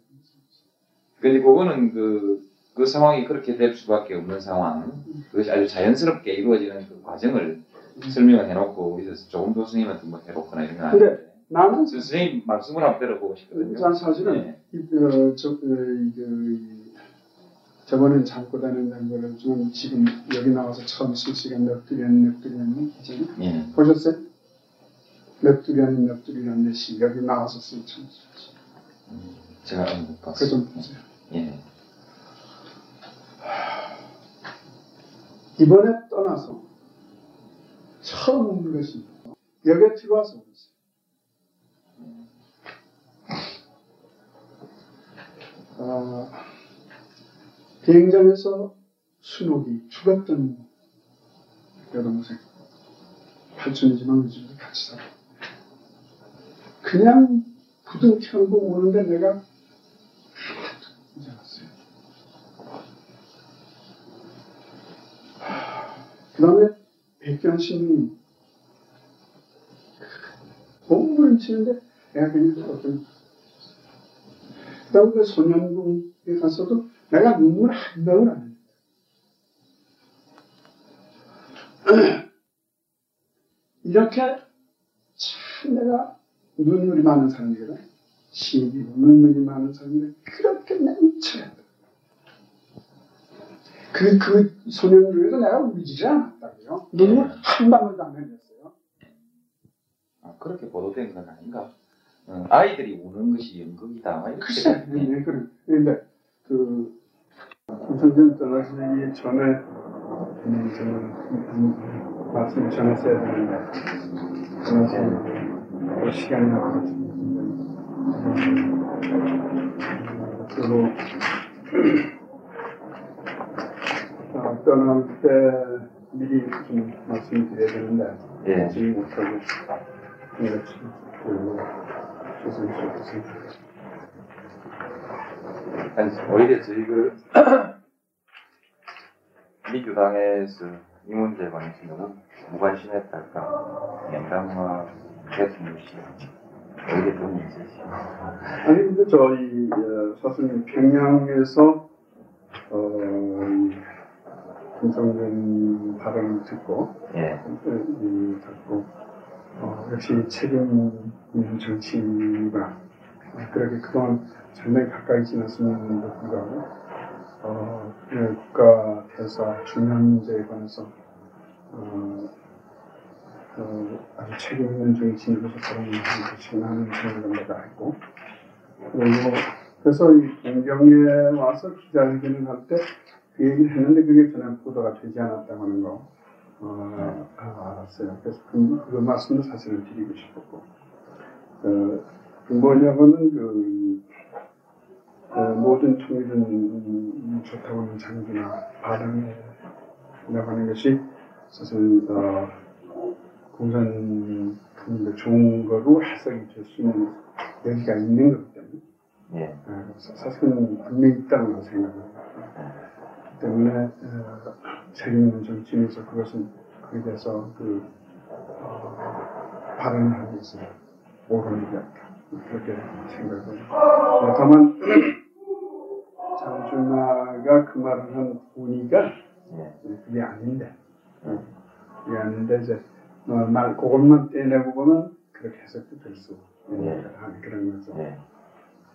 [SPEAKER 3] 근데 그거는 그, 그 상황이 그렇게 될 수밖에 없는 상황, 그것이 아주 자연스럽게 이루어지는 그 과정을 설명을 해놓고, 그래서 조금 더 선생님한테 뭐 해놓거나 이런 건 아닌데,
[SPEAKER 6] 나는
[SPEAKER 3] 선생님 말씀을 한번 들어보고 싶거든요.
[SPEAKER 6] 난 사실은
[SPEAKER 3] 네.
[SPEAKER 6] 이, 어, 저, 어, 이, 저번엔 잠고 다닌다는 거를 좀 지금 여기 나와서 처음 실시간 넋두리안 넋두리안 하잖아요.
[SPEAKER 3] 예.
[SPEAKER 6] 보셨어요? 넋두리안 넋두리안 넷이 여기 쓴 참.
[SPEAKER 3] 제가 못
[SPEAKER 6] 그거
[SPEAKER 3] 봤어요.
[SPEAKER 6] 좀 보세요.
[SPEAKER 3] 예.
[SPEAKER 6] 이번에 떠나서 처음 온 것이 여기에 들어와서 오셨어요. 아, 비행장에서 순옥이 죽었던 여동생 팔촌이지만 우리 집에 같이 살아. 그냥 부둥켜고 오는데 내가 하나도 이제 않았어요. 그 다음에 백견 신이 몸부림치는데 내가 그냥 어떤 그 다음에 그 소년궁에 가서도 내가 눈물 한 방울 안 흘렸다. 이렇게 참 내가 눈물이 많은 사람이거든. 시비 눈물이 많은 사람인데 그렇게 냉철해. 그, 그 소년 중에서 내가 울지를 않았다고요. 눈물 한 방울도 안 흘렸어요.
[SPEAKER 3] 아, 그렇게 보도된 건 아닌가? 어, 아이들이 우는 것이 연극이다.
[SPEAKER 6] 글쎄, 네, 네, 그래. 근데 그 김선생 떠나시기 전에 음, 저는 음, 말씀을 전했어야 되는데 떠나시고 시간이 나가지고 그리고 어, 떠날 때 미리 좀 말씀드려야 되는데
[SPEAKER 3] 예.
[SPEAKER 6] 지금 못하고 그 죄송스럽습니다.
[SPEAKER 3] 아니, 오히려 저희 그 민주당에서 이 문제에 관해서 너무 무관심했달까 냉담 오히려 좀 있으시
[SPEAKER 6] 아니 근데 저희 어, 사실 평양에서 어, 이 김성근 발언을 듣고
[SPEAKER 3] 예,
[SPEAKER 6] 이 듣고 어, 역시 책임 있는 정치가 그렇게 그동안 상당히 가까이 지났음에도 불구하고 어, 그 국가 대사 중요한 문제에 관해서 어, 어, 아주 책임 있는 정치인으로서 발언을 하는 것이 하는 생각을 내가 했고 그리고 그래서 이 공경에 와서 기자회견을 할 때 그 얘기를 했는데 그게 전혀 보도가 되지 않았다고 하는 거 어, 아, 알았어요. 그래서 그, 그 말씀도 사실은 드리고 싶었고 어, 그 뭐냐면은 그 이, 어, 모든 통일은 음, 좋다고 하는 장비나 발언에 나가는 것이 사실 어, 공산 통일의 좋은 거로 해석이 될 수 있는 여기가 있는 거기 때문에.
[SPEAKER 3] 예,
[SPEAKER 6] 어, 사- 사실은 분명히 있다고 생각합니다. 때문에 어, 책임 있는 정치인에서 그것은 그에 대해서 그 어, 발언을 하기 위해서 일이었다. 그렇게 생각을 어, 다만 장준하가 그 말을 한 본의가
[SPEAKER 3] 예,
[SPEAKER 6] 그게 아닌데. 어, 그게 아닌데 이제 어, 말 그것만 떼내고 보면 그렇게 해석도 될 수 있는 그런 거죠.
[SPEAKER 3] 예,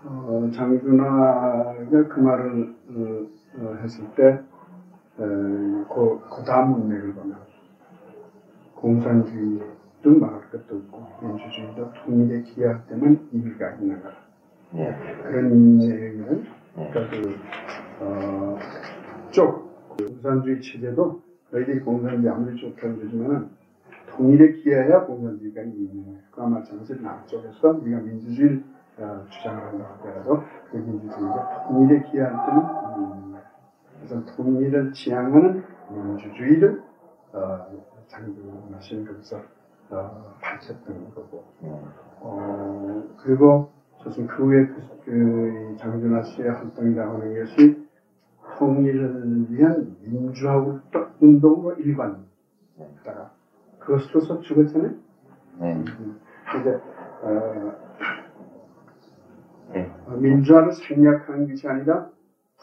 [SPEAKER 6] 어, 장준하가 그 말을 어, 어, 했을 때, 에, 그, 그 다음 문맥을 보면, 공산주의도 말할 것도 없고, 민주주의도 통일에 기여할 때만 의미가 있는 거다.
[SPEAKER 3] 예,
[SPEAKER 6] 그런 내용을,
[SPEAKER 3] 예,
[SPEAKER 6] 그러니까 그, 어, 쪽, 공산주의 체제도 너희들이 공산주의 아무리 좋다고 그러지만은, 통일에 기여해야 공산주의가 있는 거예요. 그와 마찬가지로 남쪽에서 우리가 민주주의를 어, 주장을 한다고 하더라도 그 민주주의가 통일에 기여할 때는 거예요. 그래서 통일을 지향하는 민주주의를 어, 장군하신 거기서 어, 밝혔던 거고
[SPEAKER 3] 예,
[SPEAKER 6] 어, 그리고 저는 그 후에 그, 그 장준하 씨의 활동이라고 하는 것이 통일을 위한 민주화 운동- 운동으로 일관하다가 그것으로서 죽었잖아요.
[SPEAKER 3] 예,
[SPEAKER 6] 이제 어,
[SPEAKER 3] 예,
[SPEAKER 6] 어, 민주화를 생략하는 것이 아니라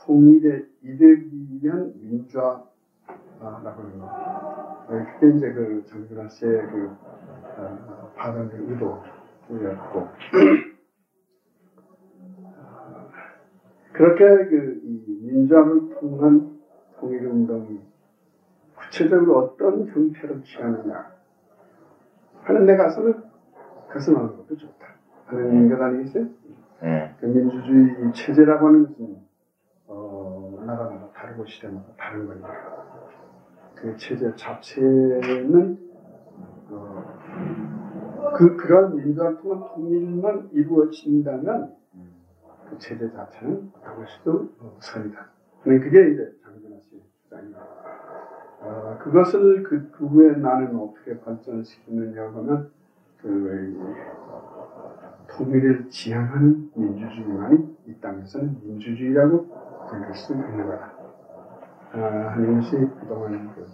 [SPEAKER 6] 통일의 이득을 위한 민주화라고 하는 거. 어, 그게 이제 그 정준하 씨의 그 어, 발언의 의도였고 어, 그렇게 그이 민주화를 통한 통일운동이 구체적으로 어떤 형태로 취하느냐 하는 데 가서는 가슴하는 것도 좋다 하는 것 아니겠어요?
[SPEAKER 3] 예,
[SPEAKER 6] 그 민주주의 체제라고 하는 것은 어, 나라마다 다르고 시대마다 다른 거니까 그 체제 자체는 어, 그 그런 민주화 통한 통일만 이루어진다면 그 체제 자체는 그것이도 어, 선이다. 그게 이제 장준하 씨의 주장입니다. 어, 그것을 그, 그 후에 나는 어떻게 발전시키느냐 하면 그 통일을 지향하는 민주주의만이 이 땅에서는 민주주의라고 부를 수 있는 거다. 아, 하는 것이 그동안 그,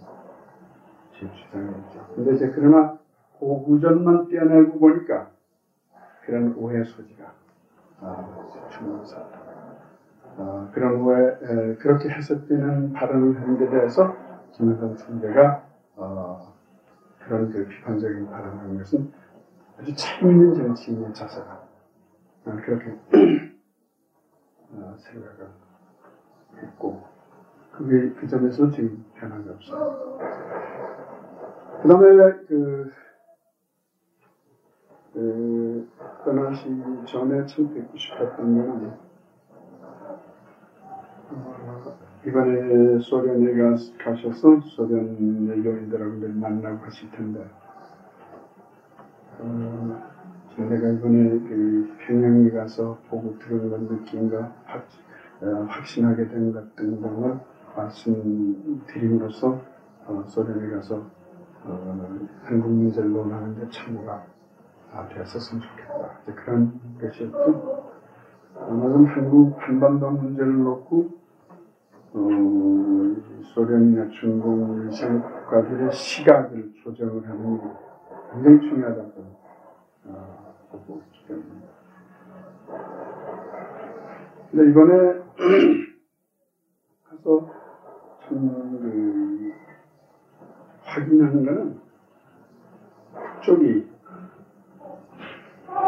[SPEAKER 6] 제 주장이었죠. 근데 이제 그러나 고구전만 떼어내고 보니까 그런 오해 소지가 아, 충분히 있었다. 아, 그런 후에 에, 그렇게 해석되는 발언을 하는 데 대해서 김영삼 총재가 어, 그런 그 비판적인 발언을 하는 것은 아주 있는 정치인의 자세다. 아, 그렇게 어, 생각을 했고 그게 그 점에서 지금 변함이 없어요. 그 다음에 그, 그 떠나시기 전에 참 뵙고 싶었던 거는 어, 이번에 소련에 가, 가셔서 소련 외교인들하고 늘 만나고 하실 텐데 어, 내가 이번에 그 평양에 가서 보고 들은 것 느낀 거 확, 어, 확신하게 된 것 등등을 말씀드림으로써 어, 소련에 가서 어, 한국 문제를 논하는데 참고가 아, 되었었으면 좋겠다. 이제 그런 것이었죠. 오늘은 한국 한반도 문제를 놓고 어, 소련이나 중국 이상 국가들의 시각을 조정을 하는 게 굉장히 중요하다고 어, 보고 있기 때문에. 근데 이번에 가서 참그 확인하는 거는 쪽이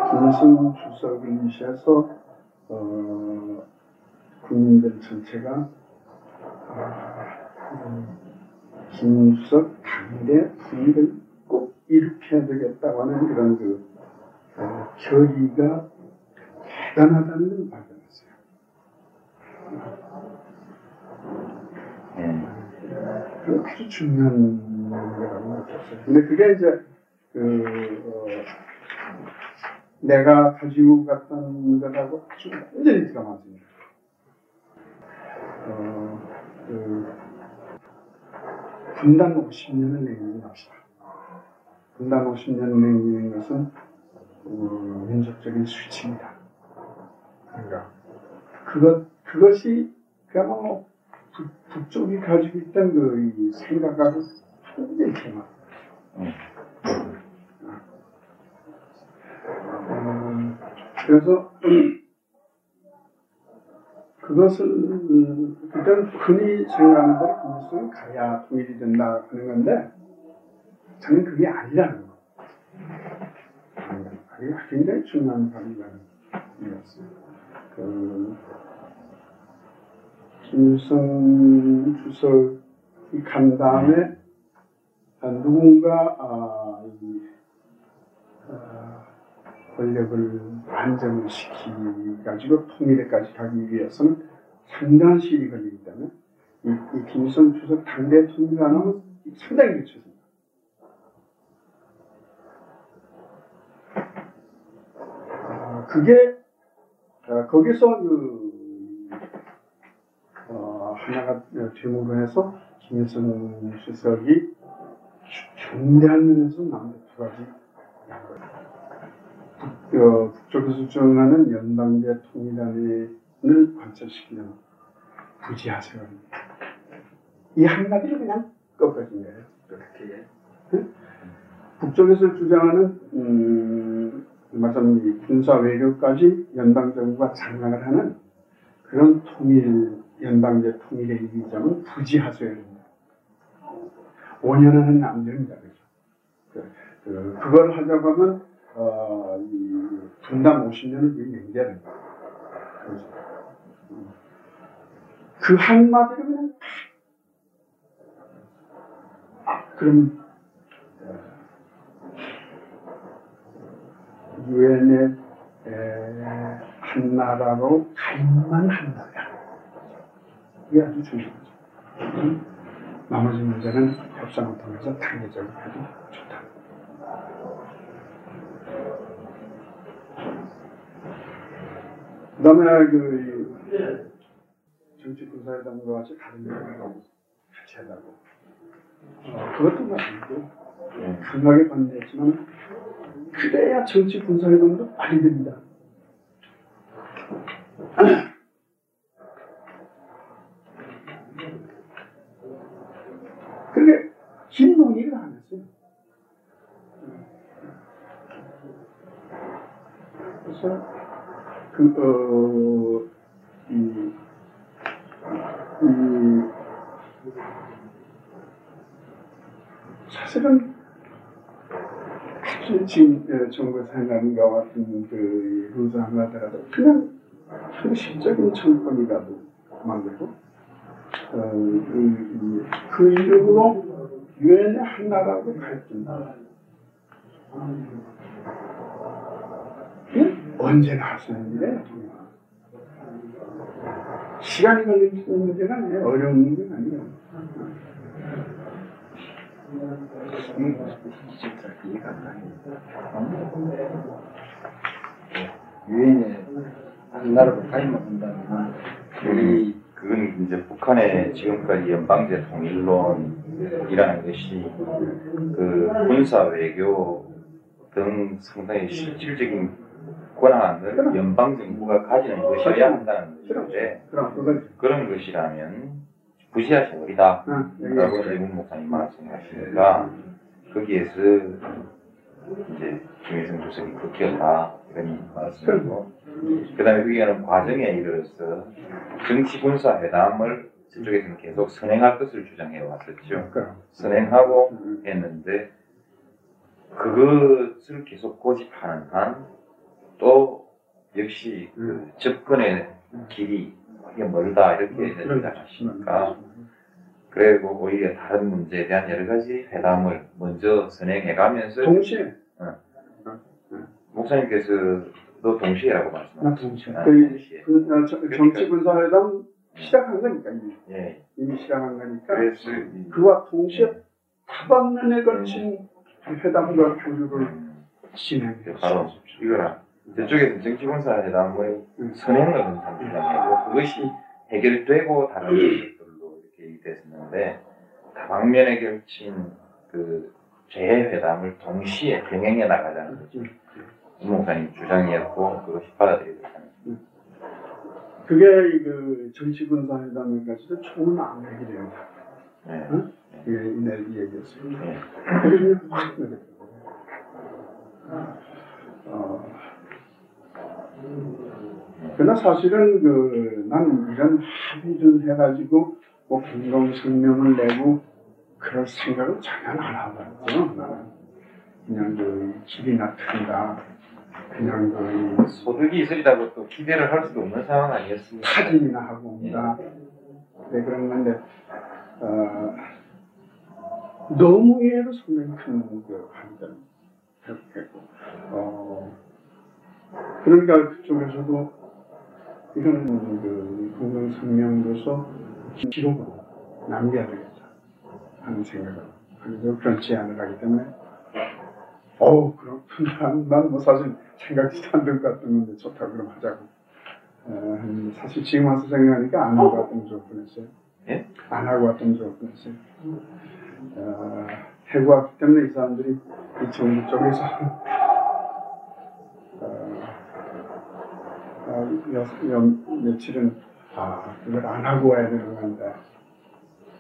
[SPEAKER 6] 김일성 주석을 위시해서 어, 국민들 전체가 김주석 당대 통일을 꼭 일으켜야 되겠다고 하는 그런 그 어, 결의가 대단하다는 걸 발견했어요. 그 아주 중요한 거라고 느꼈어요. 근데 그게 이제 그 어, 내가 가지고 갔던 것하고 아주 완전히 들어맞습니다. 어, 그 분단 50년을 냉정합시다. 분단 50년 냉정인 것은 어, 민족적인 수치입니다. 그러니까 그것 그것이 그야말로 북, 북쪽이 가지고 있던 그이 생각하고 완전히 정확. 어, 그래서 그것을 음, 그러니까 흔히 생각하는 대로 김일성은 가야 통일이 된다 하는 건데 저는 그게 아니라는 거. 그게 굉장히 중요한 발견이었어요. 그 김일성 주석이 간 다음에 아, 누군가 아, 권력을 안정을 시키 가지고 통일에까지 가기 위해서는 상당한 시일이 때문에 이, 이 김일성 주석 당대 통일 안 하면 상당히 늦춰집니다. 아, 그게 아, 거기서 그 어, 하나가 되물로 해서 김일성 주석이 주- 중대한 면에서 남의 두 가지 북, 어, 북쪽에서 주장하는 연방제 통일안을 관철시키려면 부지하세요. 이 한마디로 그냥 꺾어진 거예요. 그렇게. 응? 북쪽에서 주장하는 음, 말하자면 이 군사 외교까지 연방 정부가 장악을 하는 그런 통일 연방제 통일의 이기점은 부지하셔야 됩니다. 5년은 안 됩니다. 그죠? 그, 그, 그걸 하자고 하면 어, 이 분당 50년을 거의 냉겨야 됩니다. 그죠? 음. 그 한마디로 그냥 아, 그럼 유엔의 한 나라로 가입만 한다면 이게 아주 중요하죠. 음? 나머지 문제는 협상을 통해서 단계적으로 해도 좋다. 그 다음에 그 정치 군사회담과 같이 다른 얘기를 같이 하자고. 어, 그것도 맞고 강하게 반대했지만 그래야 정치 군사회담도 빨리 됩니다. 그게 긴 논의를 안 했어요. 그래서 그, 어, 이, 이, 사실은 지금 어, 정부 생각과 같은 그 루즈한 하더라도 그냥 형식적인 정권이라도 만들고 어, 그, 이- 그 이름으로 유엔의 한 나라로 가르친다. 언제나 할 수 있는 일이에요. 시간이 걸릴 수 있는 문제가 아니에요. 어려운 문제가 아니에요.
[SPEAKER 3] 이해가 안 가네. 유엔에 한 나라로 가입만 한다면 우리 그건 이제 북한의 지금까지 연방제 통일론이라는 것이 그 군사 외교 등 상당히 실질적인 권한을 연방 정부가 가지는 것이어야 한다는 것인데 그런 것이라면 부시아 세월이다.
[SPEAKER 6] 응,
[SPEAKER 3] 라고
[SPEAKER 6] 여기
[SPEAKER 3] 이문 목사님 말씀하시니까 거기에서 이제 김일성 주석이 극기였다. 이런 말씀이고. 그 다음에 위기하는 과정에 이르러서 정치 군사 회담을 저쪽에서는 계속 선행할 것을 주장해 왔었죠.
[SPEAKER 6] 그럼.
[SPEAKER 3] 선행하고
[SPEAKER 6] 음,
[SPEAKER 3] 했는데 그것을 계속 고집하는 한 또 역시 그 접근의 길이 크게 멀다 이렇게 생각하시니까 그리고 오히려 다른 문제에 대한 여러 가지 회담을 먼저 선행해 가면서
[SPEAKER 6] 동시에.
[SPEAKER 3] 목사님께서도 동시에라고
[SPEAKER 6] 나
[SPEAKER 3] 말씀하셨죠.
[SPEAKER 6] 동시에.
[SPEAKER 3] 아,
[SPEAKER 6] 그,
[SPEAKER 3] 동시에.
[SPEAKER 6] 그 어, 저- 정치 군사회담 시작한 거니까 이미.
[SPEAKER 3] 예.
[SPEAKER 6] 이미 시작한 거니까.
[SPEAKER 3] 그래서 이-
[SPEAKER 6] 그와 동시에 다방면에 걸친 회담과 교류를
[SPEAKER 3] 음,
[SPEAKER 6] 진행했어요.
[SPEAKER 3] 바로 이거라. 저쪽에서 정치군사회담의
[SPEAKER 6] 음.
[SPEAKER 3] 선행을 항상 주장하고 그것이 해결되고 다른 것들로 이렇게 얘기됐었는데 다방면에 걸친 그 재회담을 동시에 병행해 나가자는 거죠. 우 목사님 주장이었고 그것이 받아들여졌다는 거죠.
[SPEAKER 6] 그게 그 정치 군사회담에까지도 좋은 안내기래요.
[SPEAKER 3] 네.
[SPEAKER 6] 그게 이내 얘기였어요.
[SPEAKER 3] 네.
[SPEAKER 6] 그게 확 느꼈어요. 어, 그러나 사실은 그, 난 이런 합의를 해가지고 뭐 공동 성명을 내고 그럴 생각을 전혀 안. 나는 그냥 그 길이나 튼다. 그냥 그
[SPEAKER 3] 소득이 있으리다고 또 기대를 할 수도 없는 상황 아니었습니까?
[SPEAKER 6] 사진이나 하고 온다. 네, 그런 건데, 어, 너무해도 상당히 큰그 한점 했고, 어, 그러니까 그쪽에서도 이런 그 공동 성명으로서 기록으로 남겨야 되겠다. 하는 생각을 하면서 그런 제안을 하기 때문에. 어우 그렇구나. 난뭐 사실 생각지도 않는 것 같은 건데 좋다. 그럼 하자고. 어, 사실 지금 와서 생각하니까 안 하고 왔던 좋을 뻔했어요.
[SPEAKER 3] 예?
[SPEAKER 6] 안 하고 왔던 좋을 뻔했어요. 어, 해고 왔기 때문에 이 사람들이 이 정부 쪽에서 어, 여, 여, 며칠은 아 이걸 안 하고 와야 되는 건데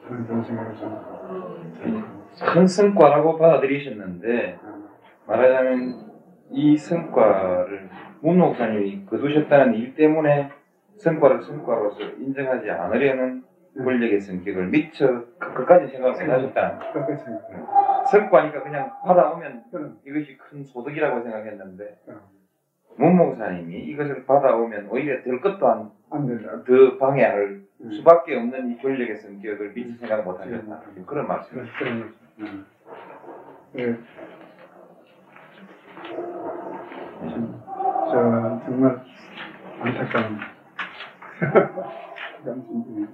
[SPEAKER 6] 하는 그런 생각을 좀
[SPEAKER 3] 큰 성과라고 받아들이셨는데 말하자면 이 성과를 문 목사님이 거두셨다는 일 때문에 성과를 성과로서 인정하지 않으려는 권력의 성격을 미처 끝까지 생각을 못
[SPEAKER 6] 생각해요.
[SPEAKER 3] 성과니까 그냥 받아오면
[SPEAKER 6] 그럼
[SPEAKER 3] 이것이 큰 소득이라고 생각했는데
[SPEAKER 6] 어.
[SPEAKER 3] 문 목사님이 이것을 받아오면 오히려 될 것도 안. 더 방해할
[SPEAKER 6] 음.
[SPEAKER 3] 수밖에 없는 이 권력의 성격을 미처 생각 못 하셨다. 그런 말씀.
[SPEAKER 6] 그런 그런 거죠. 음. 예. 참, 저 정말 안타까운 감성이네요.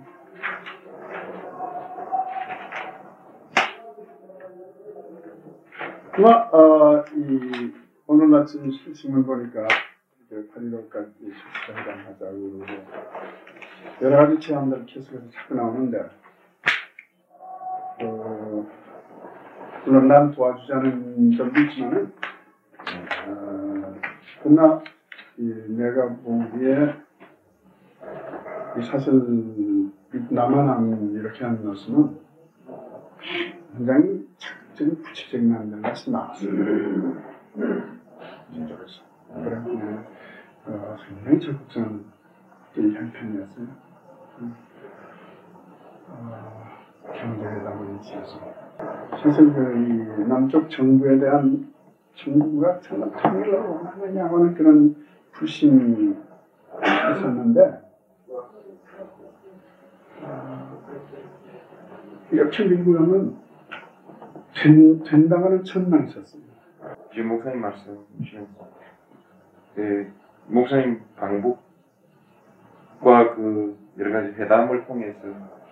[SPEAKER 6] 아마 어, 이 오늘 아침 신문 보니까 이제 8.15까지 실시간 하자고 그러고 여러 가지 제안들 계속해서 자꾸 나오는데 어, 물론 난 도와주자는 점도 있지만은 어, 그러나 이 내가 보기에 이 사실 이 남한함 이렇게 하는 것은 굉장히 적극적인 구체적인 안들 같이 나왔어요. 이쪽에서. 그래, 네. 어, 굉장히 적극적인 이 형편이었어요. 음. 어, 경제회담을 위해서. 사실 그이 남쪽 정부에 대한 정부가 정말 통일을 원하느냐고는 그런 불신이 있었는데 어, 역시 미국은 된, 된다고는 전망이 있었습니다.
[SPEAKER 3] 지금 목사님 말씀 주시면서 그 목사님 방북과 그 여러 가지 회담을 통해서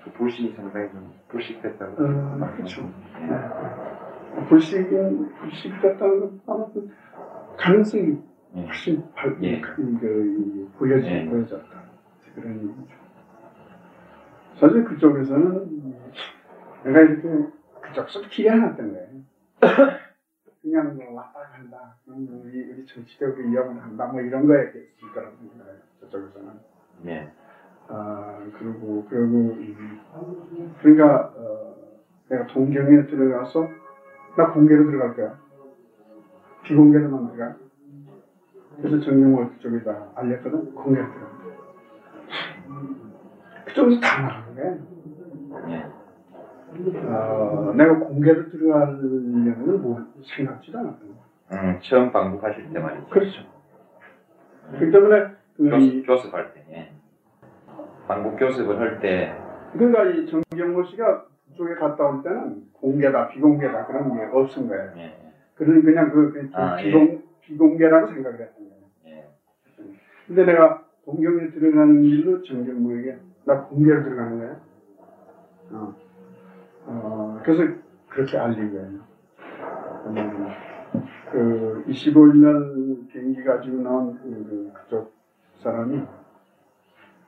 [SPEAKER 3] 그 불신이 상당히 좀 불식됐다고
[SPEAKER 6] 어, 그렇죠.
[SPEAKER 3] 예.
[SPEAKER 6] 불식은 불식됐다는 그 가능성이
[SPEAKER 3] 예.
[SPEAKER 6] 훨씬 발,
[SPEAKER 3] 예.
[SPEAKER 6] 그, 보여지,
[SPEAKER 3] 예.
[SPEAKER 6] 보여졌다. 그런 얘기죠. 사실 그쪽에서는 내가 이렇게 그쪽에서 기대해놨던 거예요. 그냥 뭐 왔다 간다. 그냥 뭐 우리, 우리 정치적으로 이용을 한다. 뭐 이런 거에 있을 거라고 생각해요. 저쪽에서는.
[SPEAKER 3] 예.
[SPEAKER 6] 아, 그리고, 그리고, 음, 그러니까, 어, 내가 동경에 들어가서, 나 공개로 들어갈 거야. 비공개로만 들어가. 그래서 정경월 그쪽에다 알렸거든. 공개로 들어가. 그쪽에서 다 나간 거야.
[SPEAKER 3] 예.
[SPEAKER 6] 어, 내가 공개로 들어가려면 뭐 생각지도 않았던 거야.
[SPEAKER 3] 음, 처음 방북하실 때 말이죠.
[SPEAKER 6] 그렇죠. 그 때문에, 그,
[SPEAKER 3] 교습, 교습할 때. 예. 방북 교습을 할 때
[SPEAKER 6] 그러니까 이 정경모 씨가 그쪽에 갔다 올 때는 공개다, 비공개다 그런 게 없은 거예요.
[SPEAKER 3] 예.
[SPEAKER 6] 그러니 그냥 그, 그
[SPEAKER 3] 아,
[SPEAKER 6] 비공, 비공개라고 생각을 했던 거예요.
[SPEAKER 3] 예.
[SPEAKER 6] 근데 내가 동경에 들어가는 길로 정경모에게 나 공개로 들어가는 거야. 어. 어, 그래서 그렇게 알린 거예요. 음, 그 25일 날 비행기 가지고 나온 그, 그, 그쪽 사람이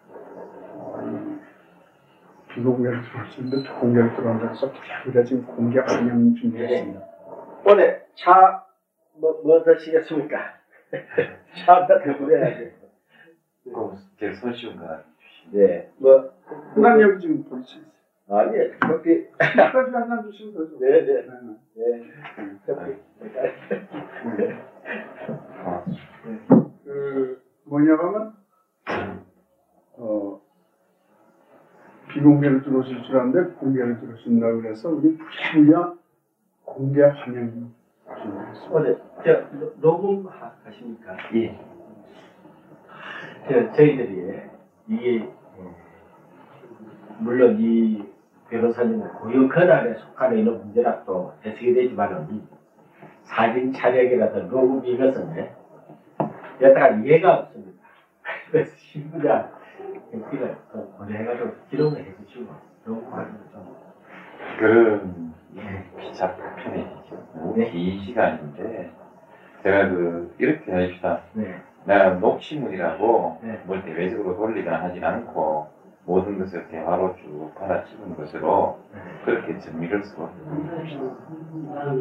[SPEAKER 6] 어, 비공개로 들어왔는데 공개로 들어온다고 해서 우리가 지금 공개 환영 준비했습니다.
[SPEAKER 4] 오늘 차, 뭐, 뭐 드시겠습니까? 차 한잔 더 부려야지.
[SPEAKER 3] 그 제일 손쉬운 거
[SPEAKER 4] 네, 뭐,
[SPEAKER 6] 난 여기 지금 볼수 있어요.
[SPEAKER 4] 아니, 커피,
[SPEAKER 6] 커피 한잔 주시면 되죠.
[SPEAKER 4] 네, 네,
[SPEAKER 6] 네.
[SPEAKER 4] 네, 커피.
[SPEAKER 3] 어,
[SPEAKER 6] 그 뭐냐고 하면 어 비공개로 들어오실 줄 알았는데 공개로 들어오신다고 그래서 우리 부랴부랴 공개 환영 준비했습니다.
[SPEAKER 4] 오늘, 저, 노- 녹음 하- 하십니까?
[SPEAKER 3] 예.
[SPEAKER 4] 저, 저희들이, 이게, 어, 물론 이 변호사님은 고유 권한에 속하는 이런 문제라도 해석이 되지만은, 사진 촬영이라든 녹음 이것은, 여태가 이해가 없습니다. 그래서 신부자, 또 보내가지고 기록을 해주시고, 녹음하는 좀,
[SPEAKER 3] 그런
[SPEAKER 4] 예.
[SPEAKER 3] 기차 편이죠.
[SPEAKER 4] 네.
[SPEAKER 3] 긴 시간인데 제가 그 이렇게 해줍시다.
[SPEAKER 4] 네.
[SPEAKER 3] 내가 녹취물이라고
[SPEAKER 4] 네.
[SPEAKER 3] 뭘 대외적으로 돌리거나 하진 않고 모든 것을 대화로 쭉 받아치는 것으로 그렇게 정리를 써.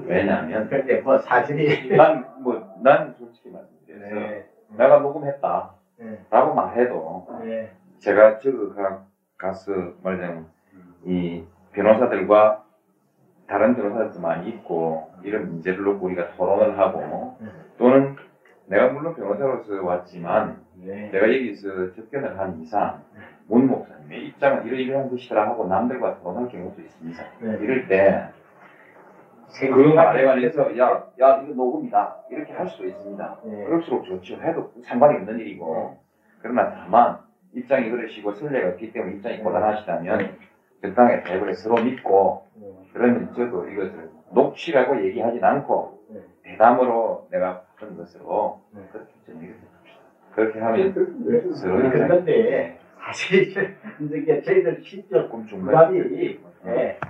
[SPEAKER 3] 왜냐하면
[SPEAKER 4] 근데 뭐 사진이,
[SPEAKER 3] 난뭐난 솔직히 말씀드려서
[SPEAKER 4] 네.
[SPEAKER 3] 내가 녹음했다
[SPEAKER 4] 네.
[SPEAKER 3] 라고 말해도
[SPEAKER 4] 네.
[SPEAKER 3] 제가 저거 가, 가서 말하자면 이 변호사들과 다른 변호사들도 많이 있고 이런 문제를 놓고 우리가 토론을 하고
[SPEAKER 4] 네.
[SPEAKER 3] 또는 내가 물론 변호사로서 왔지만
[SPEAKER 4] 네.
[SPEAKER 3] 내가 여기서 접견을 한 이상 문 목사님의 입장은 이러 이러한 것이더라 하고 남들과 토론할 경우도 있습니다.
[SPEAKER 4] 네.
[SPEAKER 3] 이럴 때 그 말에 관해서 야, 야 이거 녹음이다 이렇게 할 수도 있습니다.
[SPEAKER 4] 네.
[SPEAKER 3] 그럴수록 좋죠. 해도 상관이 없는 일이고 그러나 다만 입장이 그러시고 선례가 없기 때문에 입장이 곤란하시다면 적당하게 대부분 서로 믿고
[SPEAKER 4] 네.
[SPEAKER 3] 그러면 저도 이것을 녹취라고 얘기하진 않고
[SPEAKER 4] 네.
[SPEAKER 3] 대담으로 내가 하는 것으로
[SPEAKER 4] 네.
[SPEAKER 3] 그렇게 하면
[SPEAKER 6] 네.
[SPEAKER 3] 서로
[SPEAKER 4] 그런데 사실 이게 저희들 실적
[SPEAKER 3] 조금 중간
[SPEAKER 4] 부담이 네.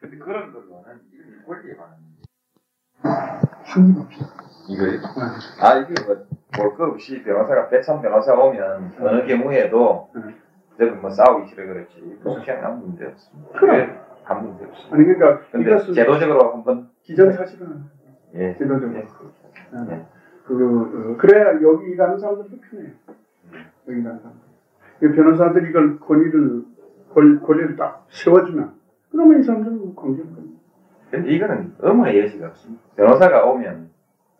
[SPEAKER 3] 근데 그런 걸로는 이런 권리에 관한
[SPEAKER 6] 한입 없이
[SPEAKER 3] 이거요? 아 이게 뭐볼것 없이 변호사가 배참 변호사 오면 어느 경우에도
[SPEAKER 6] 음.
[SPEAKER 3] 저는 뭐 싸우기 싫어 그렇지 그렇게 아무 문제 없습니다.
[SPEAKER 6] 그럼.
[SPEAKER 3] 아무 문제 없습니다.
[SPEAKER 6] 아니 그러니까
[SPEAKER 3] 근데 제도적으로 한번
[SPEAKER 6] 기정사실은
[SPEAKER 3] 예,
[SPEAKER 6] 제도적으로
[SPEAKER 3] 예,
[SPEAKER 6] 네. 그 어, 그래야 여기 일하는 사람들도 편해요. 그 변호사들이 이걸 권리를 권, 권리를 딱 세워주면 그러면 이 사람들은 공격권.
[SPEAKER 3] 근데 이거는 의무의 여지가 없습니다. 변호사가 오면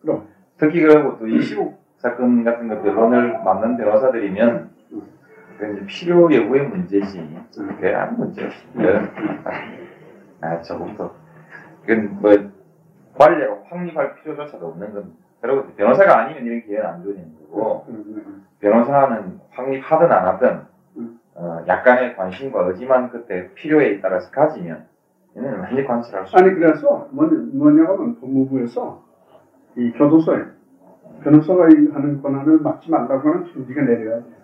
[SPEAKER 6] 그럼.
[SPEAKER 3] 특히 그러고 또 이 시국 사건 같은 거 변론을 맡는 변호사들이면 그 이제 필요 여부의 문제지 그게 아무 문제 없습니다. 아더 그건 뭐 관리자가 확립할 필요조차도 없는 겁니다. 그리고 변호사가 아니면 이런 기회는 안 주 어지는 거고
[SPEAKER 6] 음,
[SPEAKER 3] 변호사는 확립하든 안 하든
[SPEAKER 6] 음.
[SPEAKER 3] 어, 약간의 관심과 의지만 그때 필요에 따라서 가지면 얘는 완전히 관찰할 수
[SPEAKER 6] 아니 그래서 뭐냐, 뭐냐면 법무부에서 이 교도소에 변호사가 이 하는 권한을 막지 말라고 하는 중지가 내려야 돼요.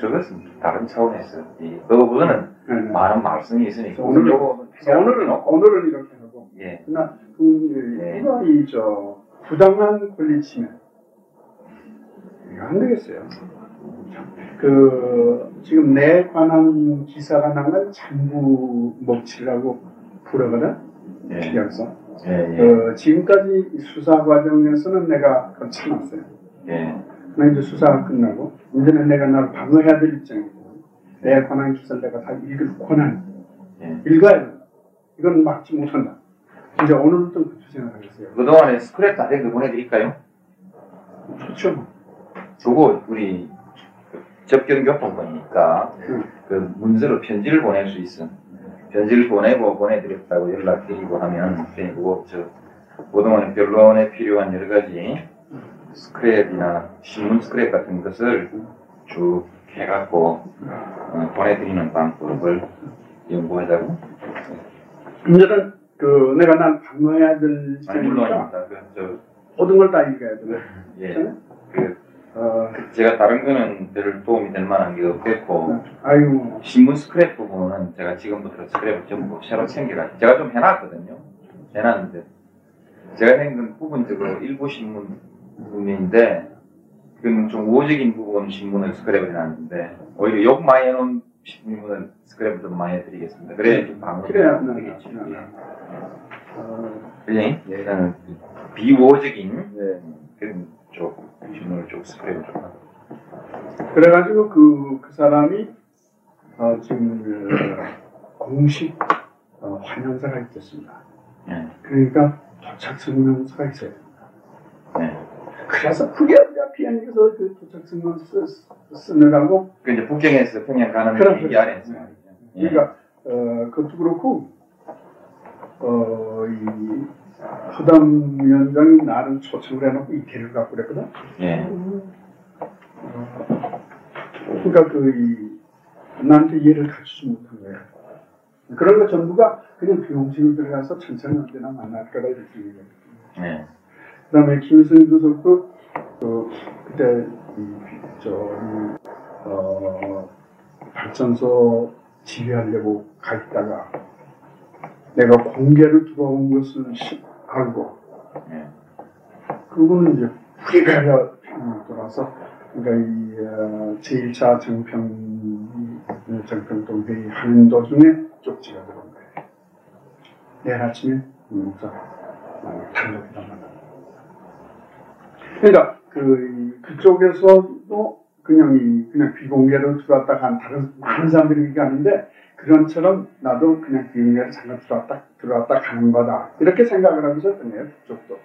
[SPEAKER 3] 그것은 다른 차원에서 이 그거는
[SPEAKER 6] 네, 네.
[SPEAKER 3] 많은 말씀이 있으니까
[SPEAKER 6] 그래서 오늘은 오늘은 이렇게 하고
[SPEAKER 3] 예.
[SPEAKER 6] 그러나 그
[SPEAKER 3] 네.
[SPEAKER 6] 누가 이저 부당한 권리 침해 안 되겠어요. 그 지금 내 관한 기사가 난건 장부 먹칠이라고 부르거든.
[SPEAKER 3] 예.
[SPEAKER 6] 여기서
[SPEAKER 3] 예. 예.
[SPEAKER 6] 그 지금까지 수사 과정에서는 내가 그걸 참았어요.
[SPEAKER 3] 예.
[SPEAKER 6] 그러나 이제 수사가 끝나고 이제는 내가 나를 방어해야 될 입장이고 내 관한 기사를 내가 다 읽을 권한
[SPEAKER 3] 예.
[SPEAKER 6] 읽어야 된다. 이건 막지 못한다. 이제 오늘부터 그렇게 생각하겠어요.
[SPEAKER 3] 그동안에 스크랩 다된거 보내드릴까요?
[SPEAKER 6] 좋죠.
[SPEAKER 3] 그거 우리 그 접견 교통권이니까
[SPEAKER 6] 응.
[SPEAKER 3] 그 문서로 편지를 보낼 수 있어. 편지를 보내고 보내드렸다고 연락드리고 하면 네, 그거 저 그동안에 변론에 필요한 여러 가지 스크랩이나 신문 스크랩 같은 것을 쭉 해갖고 어, 보내드리는 방법을 연구하자고.
[SPEAKER 6] 이제는 그 내가 난 방어해야 될
[SPEAKER 3] 아니 물론입니다. 그, 저,
[SPEAKER 6] 모든 걸 다 읽어야 돼.
[SPEAKER 3] 예. 그
[SPEAKER 6] 어,
[SPEAKER 3] 제가 다른 거는 별 도움이 될 만한 게 없겠고
[SPEAKER 6] 아이고
[SPEAKER 3] 신문 스크랩 부분은 제가 지금부터 스크랩을 전부 새로 챙겨가 제가 좀 해놨거든요. 해놨는데 제가 생긴 부분적으로 일부 신문 부분인데 그건 좀 우호적인 부분 신문을 스크랩을 해놨는데 오히려 욕 많이 해놓은 신문을 스크랩을 좀 많이 해드리겠습니다. 그래야 좀 방어가
[SPEAKER 6] 네,
[SPEAKER 3] 되겠죠.
[SPEAKER 6] 네, 네. 어,
[SPEAKER 3] 그냥 예. 비우호적인 그런 쪽 신문을 좀 스크랩을 좀 하고
[SPEAKER 6] 그래가지고 그, 그 사람이 어, 지금 그 공식 어, 환영사가 있겠습니다.
[SPEAKER 3] 예.
[SPEAKER 6] 그러니까 도착 설명서가 있어요.
[SPEAKER 3] 네.
[SPEAKER 6] 그래서 그게 우리가 비행기에서 그 도착 쓰- 쓰느라고
[SPEAKER 3] 그 이제 북경에서 평양 가는
[SPEAKER 6] 그럼,
[SPEAKER 3] 비행기 안에서 예.
[SPEAKER 6] 그러니까 어, 그것도 그렇고 어, 이 허담 위원장이 나를 초청을 해놓고 이 개를 갖고 그랬거든.
[SPEAKER 3] 예.
[SPEAKER 6] 그러니까 그 이, 나한테 이해를 갖추지 못한 거야. 그런 거 전부가 그냥 비용식으로 들어가서 천천히 언제나 만날 거다 이렇게 얘기해요.
[SPEAKER 3] 예.
[SPEAKER 6] 그 다음에 김일성 주석도 그 그때 이저 어, 발전소 지휘하려고 가 있다가 내가 공개로 들어온 것을 시- 알고
[SPEAKER 3] 예.
[SPEAKER 6] 그거는 이제 후회가 돌아서 그러니까 이 어, 제1차 정평 정평동 회의 하는 도중에 쪽지가 들어온 거예요. 내일 아침에 목사 만나. 그러니까 그 그쪽에서도 그냥 이 그냥 비공개로 들어왔다 간 다른 많은 사람들이 그렇게 하는데 그런처럼 나도 그냥 비공개로 잠깐 들어왔다 들어왔다 가는 거다 이렇게 생각을 했던 거예요 그쪽도.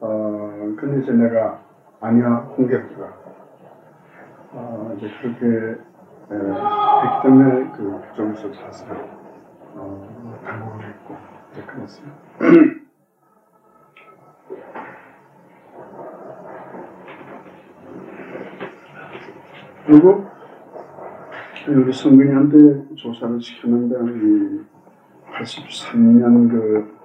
[SPEAKER 6] 어 근데 이제 내가 아니야 들어가. 어 이제 그렇게 에, 했기 때문에 그 그쪽에서 사실은 어 당국을 했고 이제 그랬어요. 그리고 우리 성근이한테 조사를 시켰는데 이 83년 그,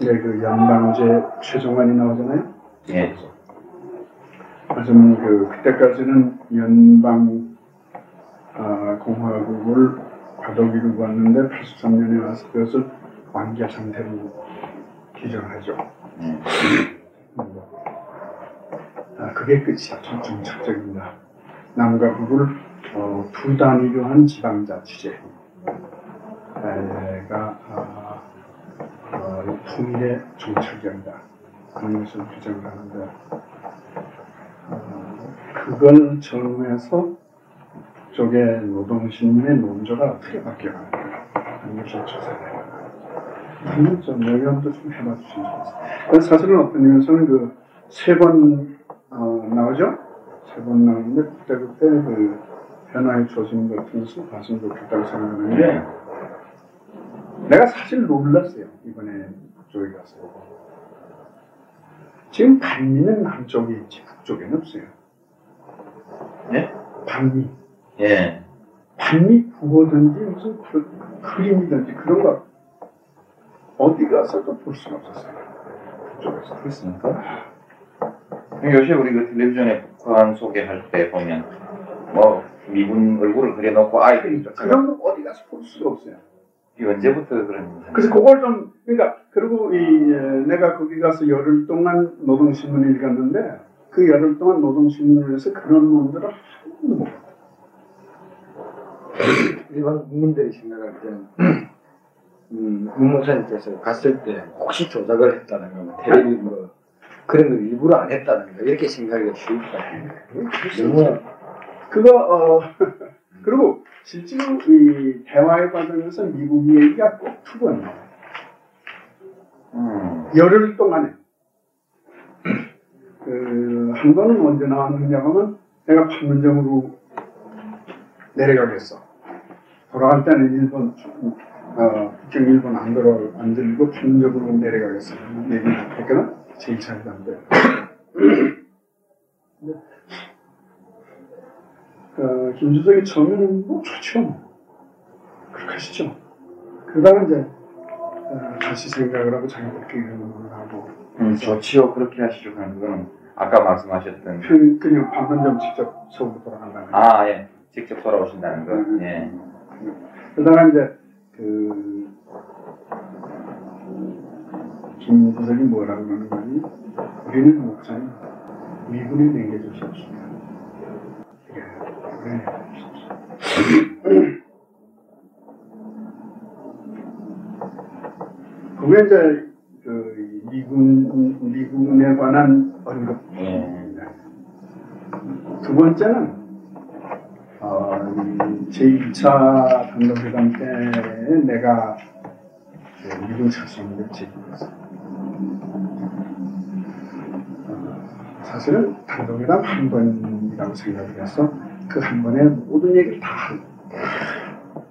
[SPEAKER 6] 네, 그 연방제 최종안이 나오잖아요.
[SPEAKER 3] 예.
[SPEAKER 6] 그래서 그 그때까지는 연방 아, 공화국을 과도기로 왔는데 83년에 와서 그것을 완결 상태로 기정하죠.
[SPEAKER 3] 예.
[SPEAKER 6] 아, 그게 끝이야. 정- 정착적입니다. 남과 북을 어, 두 단위로 한 지방자치제가 아, 어, 통일의 정착이다. 그런 것을 규정을 하는데 어, 그걸 정해서 쪽의 노동신문의 논조가 어떻게 바뀌어가는가 하는 것을 조사해요. 한번 좀 의견도 좀 해봐. 그래서 사실은 어떤 의미에서는 그 세번 어, 나오죠? 세 번 나오는데 그때그때 그 변화의 조짐 같은 것을 봤으면 좋겠다고 생각하는 게 내가 사실 놀랐어요. 이번에 북쪽에 가서 지금 반미는 남쪽에 있지 북쪽에는 없어요.
[SPEAKER 3] 예?
[SPEAKER 6] 반미,
[SPEAKER 3] 예.
[SPEAKER 6] 반미 부어든지 무슨 그, 그림이든지 그런 거 어디 가서도 볼 수가 없었어요. 북쪽에서.
[SPEAKER 3] 그렇습니까? 요새 우리 그 텔레비전에 북한 소개할 때 보면 뭐 미군 얼굴을 그려놓고 아이들이 쫓아가
[SPEAKER 6] 그런 거 어디 가서 볼 수가 없어요.
[SPEAKER 3] 이 언제부터 그런
[SPEAKER 6] 그래서 그걸 좀 그러니까 그리고 이 에, 내가 거기 가서 열흘 동안 노동신문을 읽었는데 그 열흘 동안 노동신문을 해서 그런 놈들을 한 번도 못 봤어요.
[SPEAKER 4] 일반 국민들이 생각할 때는 음, 문무사님께서 갔을 때 혹시 조작을 했다는 거, 뭐 텔레비 뭐 그런 걸 일부러 안 했다는 거 이렇게 생각하기가 쉬울 것 같아요. 너무
[SPEAKER 6] 그거 어 그리고 실제로 이 대화의 과정에서 미국 얘기가 꼭 두 번 나와요.
[SPEAKER 3] 음.
[SPEAKER 6] 열흘 동안에 그 한 번은 언제 나왔느냐 하면 내가 판문점으로 내려가겠어. 돌아갈 때는 일본 어, 북경 일본 안 들어 안 들고 판문점으로 내려가겠어. 얘기를 했거든. 제일 잘 담배. 어, 김주석이 처음에는 뭐 좋죠. 그렇게 하시죠. 그러다가 이제 어, 다시 생각을 하고 자기들끼리 의논을 하고
[SPEAKER 3] 음, 좋지요. 그렇게 하시죠. 그런 거는 아까 말씀하셨던
[SPEAKER 6] 그, 그냥 방문점 직접 서울로 돌아간다는 거.
[SPEAKER 3] 아 예. 직접 돌아오신다는 거. 예.
[SPEAKER 6] 그러다가 이제 그 김주석이 뭐라고 하는 거니? 우리는 목사님 미군에 미군에 남겨주십시오. 그게 이제 그 미군 미군에 관한 언급.
[SPEAKER 3] 예.
[SPEAKER 6] 두 번째는 어, 제2차 단독회담 때 내가 그 미군 철수를 제기했어. 어, 사실은 단독회담 한 번 이라고 생각을 해서 그 한 번에 모든 얘기를 다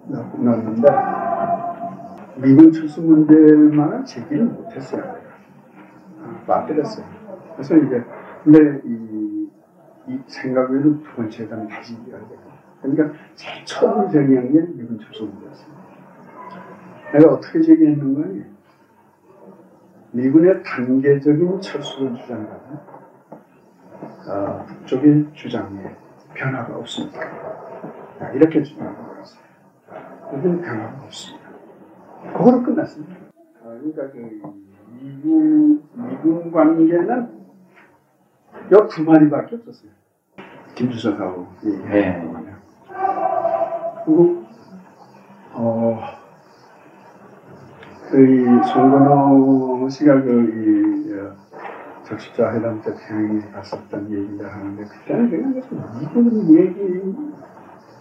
[SPEAKER 6] 넣- 넣었는데 미군 철수 문제만은 제기를 못했어요. 어, 빠뜨렸어요. 그래서 이게 근데 이, 이 생각 외로 두 번째 회담 다시 해야 되고 그러니까 제일 처음 제기한 게 미군 철수 문제였어요. 내가 어떻게 제기했는 거니? 미군의 단계적인 철수를 주장하는 어, 북쪽의 주장에 변화가 없습니다. 자, 이렇게 주장하고 있어요. 여기는 변화가 없습니다. 그거로 끝났습니다. 어, 그러니까 그 미군, 미군 관계는 요두 마디밖에 없었어요. 김주석하고 얘기하는
[SPEAKER 3] 네.
[SPEAKER 6] 그리고 어, 그이 송건호 씨가 그이 어, 적십자 회담 때 태양에 갔었던 얘기를 하는데 그때는 그냥 미군 얘기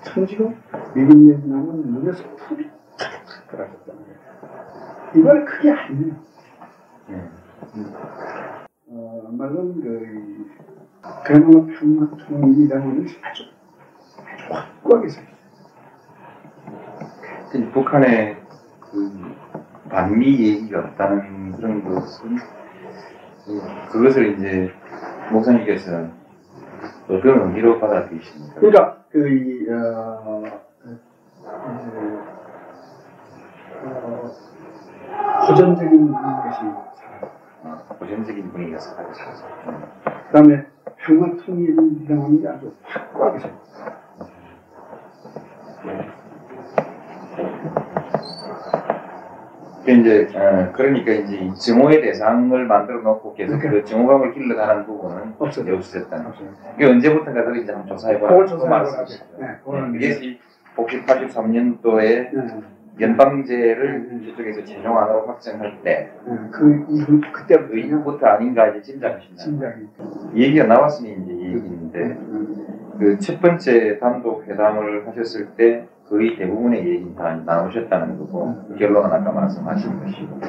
[SPEAKER 6] 천지고 미군 얘기 나면 눈에서 풀이 탁탁 떨어졌다는 거예요. 이번에 그게 아니에요.
[SPEAKER 3] 예.
[SPEAKER 6] 어, 말은 그 그야말로 평화통일이라는 아주 아주 확고하게 서 있어요.
[SPEAKER 3] 그 북한에 그 반미 얘기가 없다는 그런 것은 그- 그것을 이제 목사님께서 어떤 의미로 받아들이십니까?
[SPEAKER 6] 그러니까 그 이 어, 이제 어, 호전적인 것이 살아요.
[SPEAKER 3] 어, 고전적인 분위기가 사라져서
[SPEAKER 6] 그다음에 평화 통일이라는 게 아주 확고하게.
[SPEAKER 3] 그 이제 어, 그러니까 이제 이 증오의 대상을 만들어 놓고 계속 그 증오감을 길러가는 부분은. 없었다는
[SPEAKER 6] 없어요.
[SPEAKER 3] 이게 언제부터인가 그걸 이제 한번
[SPEAKER 6] 그걸
[SPEAKER 3] 말씀이시죠.
[SPEAKER 6] 네, 그거는
[SPEAKER 3] 이게 이 복지 83년도에
[SPEAKER 6] 네,
[SPEAKER 3] 연방제를 저쪽에서 최종안으로 확정할 때
[SPEAKER 6] 네, 그 이후
[SPEAKER 3] 그
[SPEAKER 6] 그때부터
[SPEAKER 3] 이후부터 아닌가 이제 짐작하신다.
[SPEAKER 6] 심장이
[SPEAKER 3] 얘기가 나왔으니 이제 얘기인데
[SPEAKER 6] 음,
[SPEAKER 3] 그첫 번째 단독 회담을 하셨을 때 거의 대부분의 얘기 다 나오셨다는 거고 결론은 아까 말씀하신 것이고.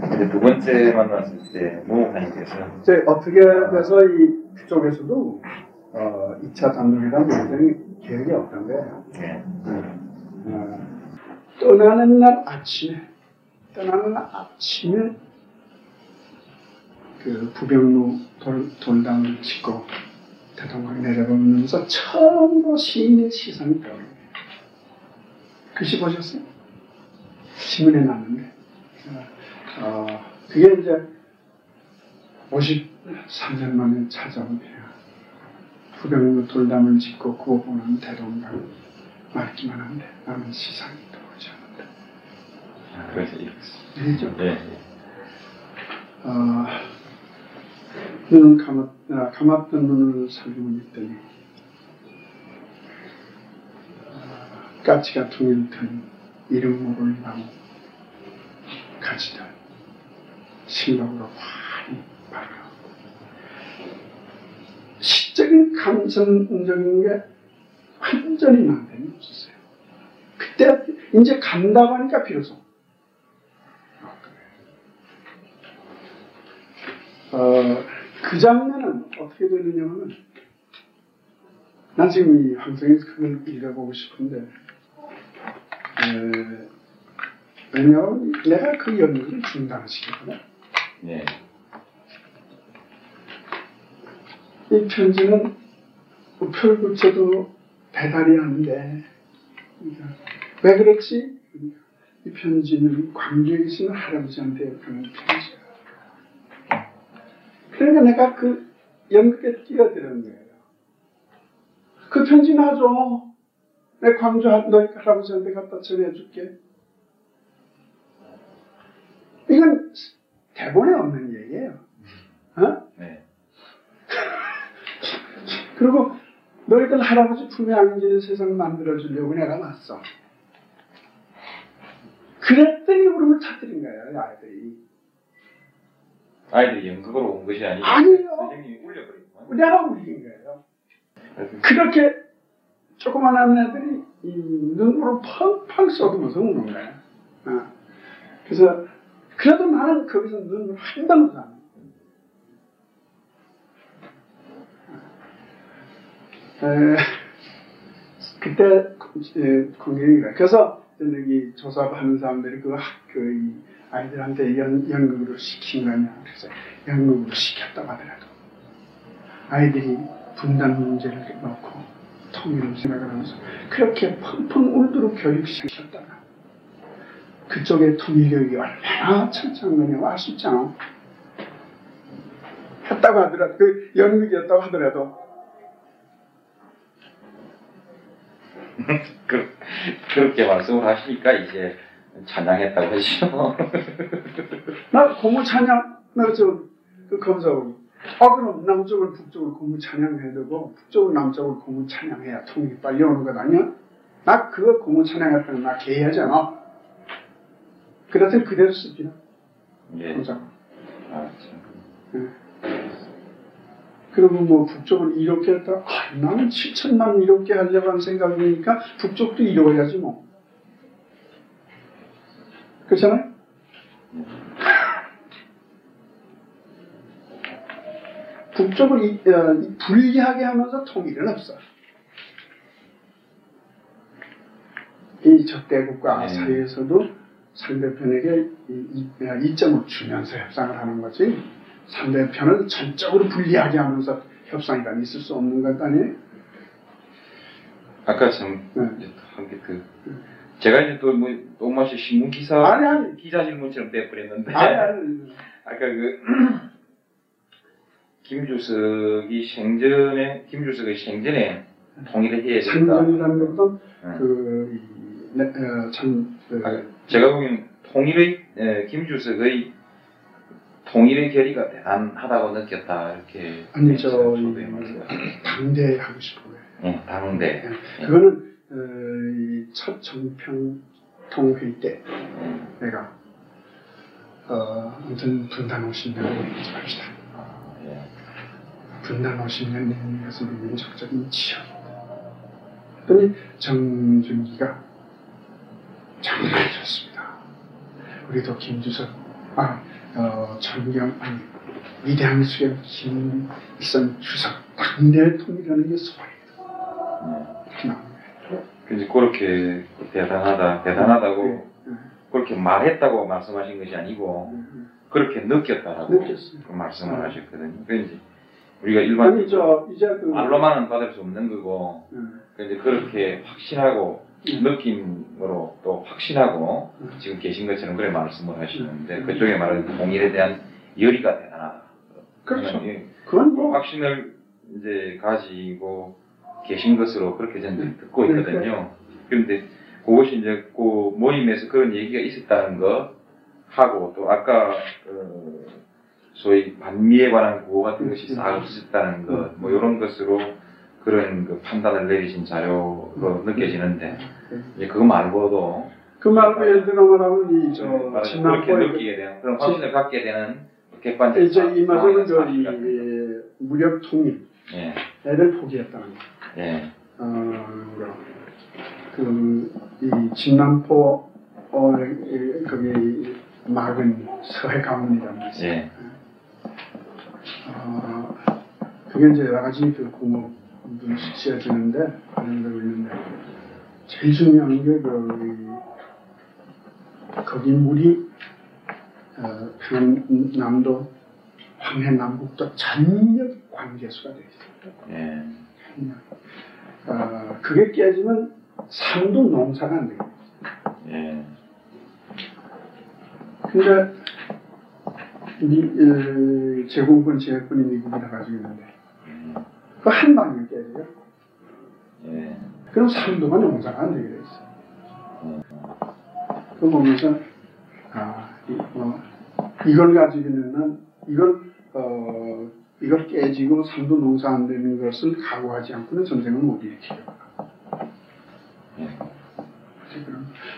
[SPEAKER 3] 근데 두 번째 만났을 때 무목사님께서
[SPEAKER 6] 이제 어떻게 돼서 이 그쪽에서도 어, 2차 단독이란 굉장히 계획이 없던 거예요.
[SPEAKER 3] 예,
[SPEAKER 6] 어, 떠나는 날 아침에 떠나는 날 아침에 그 부병로 돌, 돌담을 짓고 대동강 내려보면서 처음으로 시인의 시선이 떠오르요 글씨 보셨어요? 신문에 났는데 어, 그게 이제 53년 만에 찾아온 해야 부병로 돌담을 짓고 그거 보는 대동강 맑기만 한데 나는 시상이 떠오르지 않는다.
[SPEAKER 3] 아, 그래서.
[SPEAKER 6] 그죠?
[SPEAKER 3] 예.
[SPEAKER 6] 어, 눈을 감았, 아, 감았던 눈을 살리고 있더니 어, 까치가 퉁이를 튼 이름 모를 나무 가지들 실록으로 많이 발라오고 시적인 감성적인 게 완전히 남편이 없었어요. 그때 이제 간다고 하니까 비로소 어, 그 장면은 어떻게 되느냐면 난 지금 이 황성에서 그걸 읽어보고 싶은데 에, 왜냐하면 내가 그 연극을 중단시켰거든
[SPEAKER 3] 예.
[SPEAKER 6] 이 편지는 우편국제도 배달이 안 돼. 그러니까 왜 그렇지? 이 편지는 광주에 계시는 할아버지한테 가는 편지야. 그러니까 내가 그 연극에 뛰어드는 거예요. 그 편지 놔줘. 내 광주 할- 너희 할아버지한테 갖다 전해줄게. 이건 대본에 없는 얘기예요. 어?
[SPEAKER 3] 네.
[SPEAKER 6] 그리고 너희들 할아버지 품에 안기는 세상 만들어주려고 내가 왔어. 그랬더니 울음을 터뜨린 거예요, 이 아이들이.
[SPEAKER 3] 아이들이 연극으로 온 것이 아니고
[SPEAKER 6] 아니에요.
[SPEAKER 3] 선생님이 울려버리고.
[SPEAKER 6] 내가 울린 거예요. 그렇게 조그만한 애들이 이 눈물을 펑펑 쏟으면서 우는 거야. 어. 그래서 그래도 나는 거기서 눈물 한 방울도 안 나. 에, 그때 공연이라 그래서 여기 조사하는 사람들이 그 학교 이 아이들한테 연, 연극으로 시킨 거냐 그래서 연극으로 시켰다고 하더라도 아이들이 분단 문제를 놓고 통일을 생각을 하면서 그렇게 펑펑 울도록 교육시켰다가 그쪽의 통일교육이 얼마나 천천히 아쉽잖아 했다고 하더라도 그 연극이었다고 하더라도
[SPEAKER 3] 그, 그렇게 말씀을 하시니까 이제 찬양했다고 하시죠.
[SPEAKER 6] 나 고무 찬양 나저 그 검사하고 아 그럼 남쪽을 북쪽을 고무 찬양해야 되고 북쪽을 남쪽을 고무 찬양해야 통일이 빨리 오는 것 아니야? 나 그거 고무 찬양했다는 나 개하잖아. 그래서 그대로 씁니다.
[SPEAKER 3] 예.
[SPEAKER 6] 검사.
[SPEAKER 3] 아, 참.
[SPEAKER 6] 그리고 뭐 북쪽을 이렇게 했다. 아, 나는 7천만 이렇게 하려고 하는 생각이니까 북쪽도 이뤄야지 뭐. 그렇잖아요? 북쪽을 이, 어, 이 불리하게 하면서 통일은 없어. 이 적대국가
[SPEAKER 3] 네.
[SPEAKER 6] 사이에서도 상대편에게 이, 이, 어, 이점을 주면서 협상을 하는 거지. 상대편을 전적으로 불리하게 하면서 협상이란 있을 수 없는 것 아니에요?
[SPEAKER 3] 아까 참,
[SPEAKER 6] 네.
[SPEAKER 3] 한게 그, 제가 이제 또 뭐, 똥맛이 신문 기사,
[SPEAKER 6] 아니, 아니.
[SPEAKER 3] 기자 질문처럼 돼버렸는데,
[SPEAKER 6] 아니, 아니.
[SPEAKER 3] 아까 그, 김주석이 생전에, 김주석의 생전에 통일을 해야 된다.
[SPEAKER 6] 상전이라는 것도
[SPEAKER 3] 응.
[SPEAKER 6] 그, 이, 네, 어, 참, 그,
[SPEAKER 3] 아, 제가 보기엔 통일의, 에, 김주석의 통일의 결의가 대단하다고 느꼈다, 이렇게.
[SPEAKER 6] 아니, 저, 이,
[SPEAKER 3] 말씀.
[SPEAKER 6] 당대하고 싶어요.
[SPEAKER 3] 예, 당대.
[SPEAKER 6] 그거는, 어, 이첫 정평 통회 때, 내가, 어, 아무튼 분단 50년을 얘기하지 맙시다. 분단 50년 내는 것은 민족적인 지역이다. 그랬더니 정준기가 정말 좋습니다. 우리도 김주석, 아, 어, 전경, 아니, 위대한 수령 김일성 주석, 당대 통일하는 게 나오는 거예요.
[SPEAKER 3] 그래서 그렇게 대단하다, 대단하다고
[SPEAKER 6] 네.
[SPEAKER 3] 그렇게 말했다고 말씀하신 것이 아니고
[SPEAKER 6] 음,
[SPEAKER 3] 그렇게 느꼈다라고. 그 말씀을 하셨거든요. 그 이제 우리가 일반
[SPEAKER 6] 아니 저 이제 그
[SPEAKER 3] 말로만은 받을 수 없는 거고
[SPEAKER 6] 음,
[SPEAKER 3] 그 이제 그렇게 확신하고
[SPEAKER 6] 음.
[SPEAKER 3] 느낌으로 또 확신하고
[SPEAKER 6] 음.
[SPEAKER 3] 지금 계신 것처럼 그래 말씀을 하시는데
[SPEAKER 6] 음.
[SPEAKER 3] 그쪽에 말하는 통일에 대한 열의가 대단하다.
[SPEAKER 6] 그렇죠.
[SPEAKER 3] 예,
[SPEAKER 6] 그건 뭐
[SPEAKER 3] 확신을 이제 가지고 계신 것으로 그렇게 저는 듣고
[SPEAKER 6] 네,
[SPEAKER 3] 있거든요. 그런데 그것이 이제 그 모임에서 그런 얘기가 있었다는 거 하고 또 아까 어, 소위 반미에 관한 구호 같은 것이 싹 없었다는 것, 뭐 이런 것으로 그런 그 판단을 내리신 자료로 느껴지는데 이제 그거 말고도
[SPEAKER 6] 그 말고 예를 들어 말하면
[SPEAKER 3] 네,
[SPEAKER 6] 이저
[SPEAKER 3] 말하자면 그렇게 느끼게 되는 그런 확신을 갖게 되는 객관적
[SPEAKER 6] 이제 이 말은
[SPEAKER 3] 상황이
[SPEAKER 6] 그
[SPEAKER 3] 사실이거든요.
[SPEAKER 6] 이 무력 통일을
[SPEAKER 3] 예,
[SPEAKER 6] 포기했다는 거.
[SPEAKER 3] 예,
[SPEAKER 6] 어, 그이 진남포 어 이- 거기 막은 서해 가문이란 말이죠.
[SPEAKER 3] 예,
[SPEAKER 6] 어, 그게 이제 여러 가지 그 공업도 지어지는데 그런 거 있는데 제일 중요한 게그 거기 물이 어, 평안남도 황해 남북도 전력 관계수가 돼 있어요.
[SPEAKER 3] 예,
[SPEAKER 6] 어, 그게 깨지면 산도 농사가 안 돼요.
[SPEAKER 3] 예,
[SPEAKER 6] 근데 미, 에, 제공권 제약권이 미국이라 가지고 있는데 그 한 방에 깨져요.
[SPEAKER 3] 예,
[SPEAKER 6] 그럼 산도가 농사가 안 되게 돼 있어. 그거 보면서 아, 이, 어, 이걸 가지고는 이걸 어, 이걸 깨지고 산도 농사 안 되는 것을 각오하지 않고는 전쟁을 못 일으키겠다.
[SPEAKER 3] 예.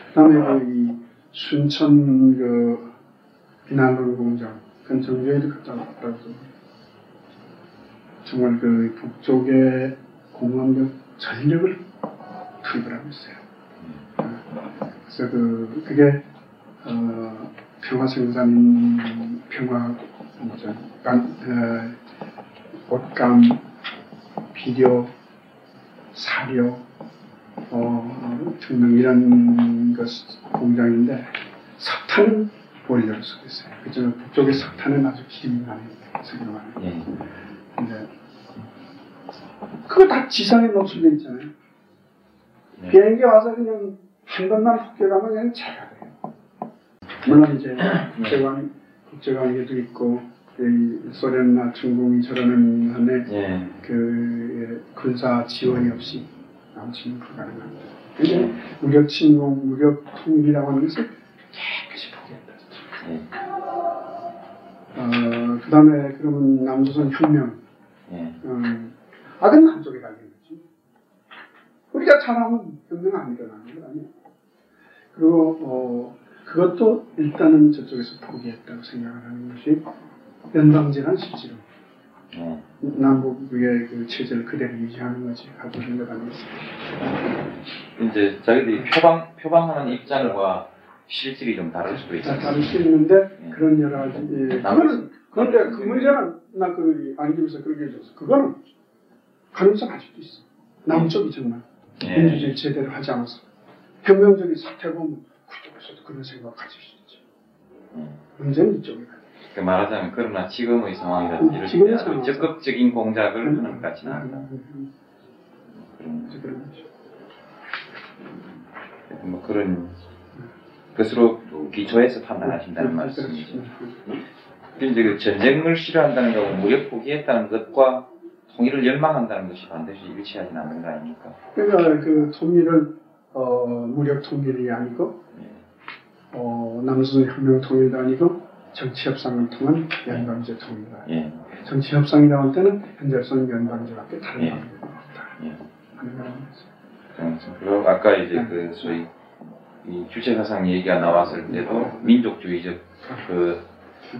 [SPEAKER 6] 그다음에 그 이 순천 그 비난론 공장 그건 정교에도 갔다 왔다고 정말 그 북쪽의 공원적 전력을 투입을 하고 있어요. 그래서 그 그게 어, 평화 생산인 평화 뭐죠? 간, 어, 옷감, 비료, 사료, 어, 등등 이런 것 공장인데 석탄은 쓰고 있어요. 그죠? 북쪽의 석탄은 아주 기름이 많이 쓰기로 많아요.
[SPEAKER 3] 예,
[SPEAKER 6] 근데 그거 다 지상에 노출돼 있잖아요.
[SPEAKER 3] 네.
[SPEAKER 6] 비행기 와서 그냥 한 번만 폭격하면 그냥 제가 돼요. 물론 이제 국제관 국제관계도 있고 이 소련이나 중국이 저러는 한에
[SPEAKER 3] 예,
[SPEAKER 6] 그 군사 지원이 없이 남치는 불가능합니다. 근데 무력 침공, 무력 통일이라고 하는 것을 깨끗이 포기했다.
[SPEAKER 3] 예,
[SPEAKER 6] 어, 그 다음에 그러면 남조선 혁명,
[SPEAKER 3] 예,
[SPEAKER 6] 음, 아, 그건 남쪽에 가겠지. 우리가 잘하면 혁명 안 일어나는 거 아니에요. 그리고, 어, 그것도 일단은 저쪽에서 포기했다고 생각을 하는 것이 연방제란 실제로
[SPEAKER 3] 예.
[SPEAKER 6] 남북의 그 체제를 그대로 유지하는 것이 가장 생각 아니겠습니까?
[SPEAKER 3] 이제 자기들이 표방 표방하는 입장과 실질이 좀 다를 수도
[SPEAKER 6] 다
[SPEAKER 3] 있습니다.
[SPEAKER 6] 다를 수 있는데
[SPEAKER 3] 예.
[SPEAKER 6] 그런 여러 가지 예, 그거는 그런데 그 문제는 나그 안기면서 그렇게 해줬어. 그거는 가능성 아직도 있어. 남쪽이 정말
[SPEAKER 3] 예,
[SPEAKER 6] 민주주의 제대로 하지 않아서 혁명적인 사태 보면 그쪽에서도 그런 생각 가질 수 있지.
[SPEAKER 3] 예.
[SPEAKER 6] 문제는 이쪽에 가.
[SPEAKER 3] 그 말하자면 그러나 지금의 상황이라든지 이럴
[SPEAKER 6] 지금의 상황.
[SPEAKER 3] 적극적인 공작을 하는 것 같지는 않다.
[SPEAKER 6] 음,
[SPEAKER 3] 그런,
[SPEAKER 6] 그래서 그런 거죠.
[SPEAKER 3] 뭐 그런 것으로 기초해서 판단하신다는
[SPEAKER 6] 음,
[SPEAKER 3] 말씀이죠. 이제 그 전쟁을 싫어한다는 거하고 무력 포기했다는 것과 통일을 열망한다는 것이 반드시 일치하지는 않는 거 아닙니까?
[SPEAKER 6] 그러니까 그 통일은 어, 무력 통일이 아니고
[SPEAKER 3] 예.
[SPEAKER 6] 어, 남조선 혁명 통일도 아니고 정치 협상을 통한 연방제 통일이다.
[SPEAKER 3] 예,
[SPEAKER 6] 정치 협상이 나올 때는 현재로서는 연방제밖에 다른
[SPEAKER 3] 예.
[SPEAKER 6] 방법이 없다.
[SPEAKER 3] 예.
[SPEAKER 6] 하는.
[SPEAKER 3] 그리고 아까 이제
[SPEAKER 6] 네.
[SPEAKER 3] 그 소위 이 주체 사상 얘기가 나왔을 때도 민족주의적 그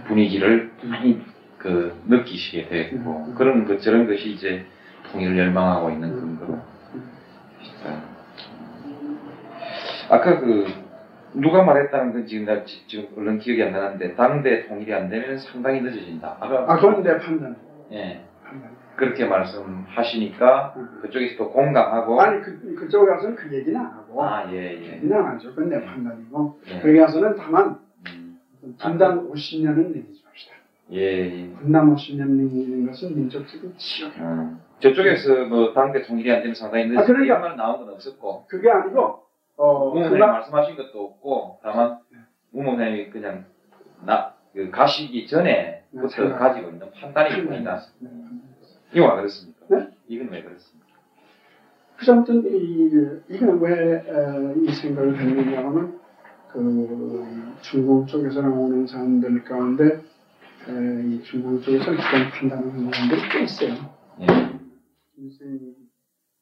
[SPEAKER 3] 분위기를 많이 그 느끼시게
[SPEAKER 6] 음.
[SPEAKER 3] 그런 것 저런 것이 이제 통일을 열망하고 있는 근거로. 아까 그 누가 말했다는 건 지금 나 지- 지금 얼른 기억이 안 나는데 당대 통일이 안 되면 상당히 늦어진다. 아까
[SPEAKER 6] 아, 내 판단.
[SPEAKER 3] 예
[SPEAKER 6] 판단.
[SPEAKER 3] 그렇게 말씀하시니까
[SPEAKER 6] 음.
[SPEAKER 3] 그쪽에서 또 공감하고
[SPEAKER 6] 아니, 그, 그쪽에 가서는 그 얘기는 안 하고.
[SPEAKER 3] 아 예 예.
[SPEAKER 6] 얘기는 안 하죠. 그건 내 판단이고.
[SPEAKER 3] 예.
[SPEAKER 6] 거기 가서는 다만,
[SPEAKER 3] 음,
[SPEAKER 6] 분단 50년은 내리지 맙시다.
[SPEAKER 3] 예, 예.
[SPEAKER 6] 분단 50년 내리는 것은 민족적인 치욕.
[SPEAKER 3] 음. 저쪽에서 뭐 당대 통일이 안 되는 상당히 있는데
[SPEAKER 6] 아, 그러니까-
[SPEAKER 3] 말 나온 건 없었고
[SPEAKER 6] 그게 아니고 어
[SPEAKER 3] 우모사님
[SPEAKER 6] 그가
[SPEAKER 3] 말씀하신 것도 없고 다만 우모사님이 그냥 나 그 가시기 전에 부터
[SPEAKER 6] 네,
[SPEAKER 3] 가지고 있는 판단이 보인다.
[SPEAKER 6] 네.
[SPEAKER 3] 이거 왜 그렇습니까?
[SPEAKER 6] 네?
[SPEAKER 3] 이건 왜 그렇습니까?
[SPEAKER 6] 그래서 아무튼 이, 이건 왜이 생각을 했느냐면 그 중공 쪽에서 나오는 사람들 가운데 에, 이 중공 쪽에서 그런 판단을 하는 사람들이 꽤 있어요.
[SPEAKER 3] 예.
[SPEAKER 6] 김일성이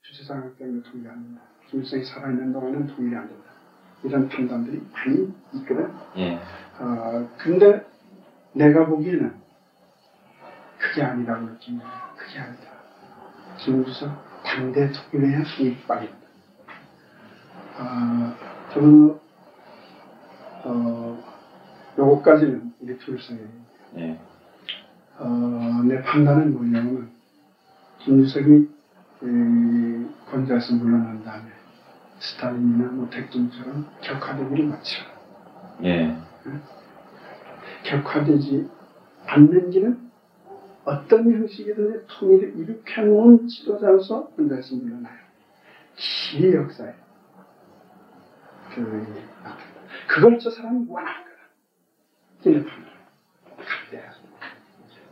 [SPEAKER 6] 주체상황 때문에 통일이 안 된다. 김일성이 살아있는 동안은 통일이 안 된다. 이런 판단들이 많이 있거든.
[SPEAKER 3] 예.
[SPEAKER 6] 아, 근데 내가 보기에는 그게 아니라고 느낍니다. 그게 아니다. 김주석 당대 통일해야 통일빵이다. 아, 저는 어, 요거까지는 우리 둘성이
[SPEAKER 3] 예.
[SPEAKER 6] 어, 내 판단은 뭐냐면 김주석이 이, 권좌에서 물러난 다음에 스탈린이나 뭐 대통령처럼 격화되기를 마치라.
[SPEAKER 3] 예.
[SPEAKER 6] 격화되지 않는 길은 어떤 형식이든 통일을 일으켜 놓은 지도자로서 권좌에서 물러나요. 기 역사에 그 나타나. 그걸 저 사람이 원하는 거다. 이내 판단. 간대야.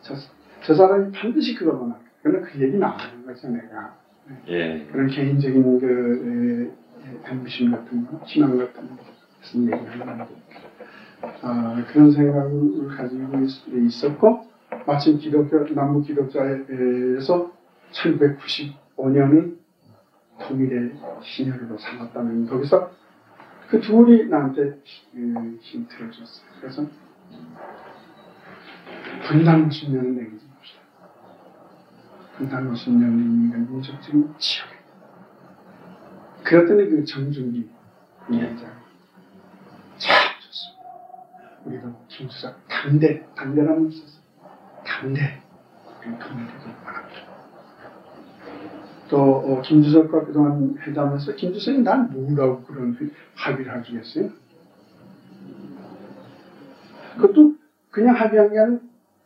[SPEAKER 6] 저, 저 사람이 반드시 그걸 원하는 거야. 그런데 그 얘기는 안 하는 거죠, 내가.
[SPEAKER 3] 예.
[SPEAKER 6] 그런 개인적인 그 에, 앰비션 같은 거, 희망 같은 거, 무슨 얘기하는 건데. 아, 그런 생각을 가지고 있, 었고 마침 기독교, 남북 기독자에서 1995년을 통일의 신혈로 삼았다면 거기서 그 둘이 나한테 그 힌트를 줬어요. 그래서 분단 50년은 내기지 맙시다. 분단 50년은 인간 민족적인 치욕. 그랬더니 그 정준기 위원장 참 좋습니다. 우리도 김수석 당대, 당대라는 있었어. 우리 통일되길 바랍니다. 또 어, 김주석과 그동안 회담해서 김주석이 난 뭐라고 그런 합의를 하겠어요? 그것도 그냥 합의한 게 아니라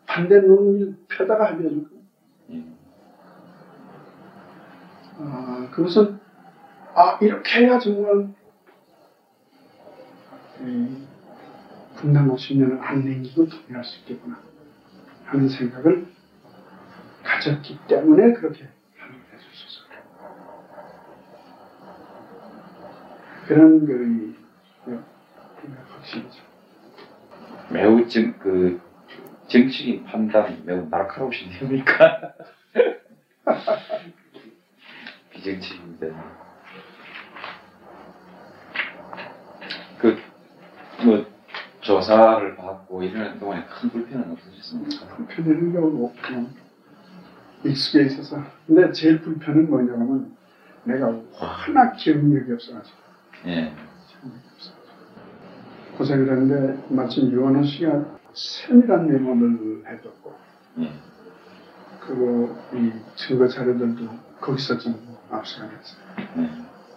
[SPEAKER 6] 반대 논의를 펴다가 합의해준 거예요.
[SPEAKER 3] 예.
[SPEAKER 6] 아, 그것은 아 이렇게 해야 정말 이 분단 50년을 안 남기고 통일할 수 있겠구나 하는 생각을 가졌기 때문에 그렇게 하는 것이었어요. 그런 그, 그, 그 확신이죠.
[SPEAKER 3] 매우 정, 그 정치인 판단이 매우 날카로우신 겁니까? 비정치인데 그뭐 조사를 받고 이러는 동안에 큰 불편은 없으셨습니까?
[SPEAKER 6] 불편한 경우 없고 익숙해 있어서 근데 제일 불편은 뭐냐면 내가 워낙 기억력이 없어가지고
[SPEAKER 3] 예.
[SPEAKER 6] 고생을 했는데 마침 유원호 씨가 세밀한 메모를 해뒀고
[SPEAKER 3] 예.
[SPEAKER 6] 그리고 이 증거 자료들도 거기서 전부 압수가 됐어요.
[SPEAKER 3] 예.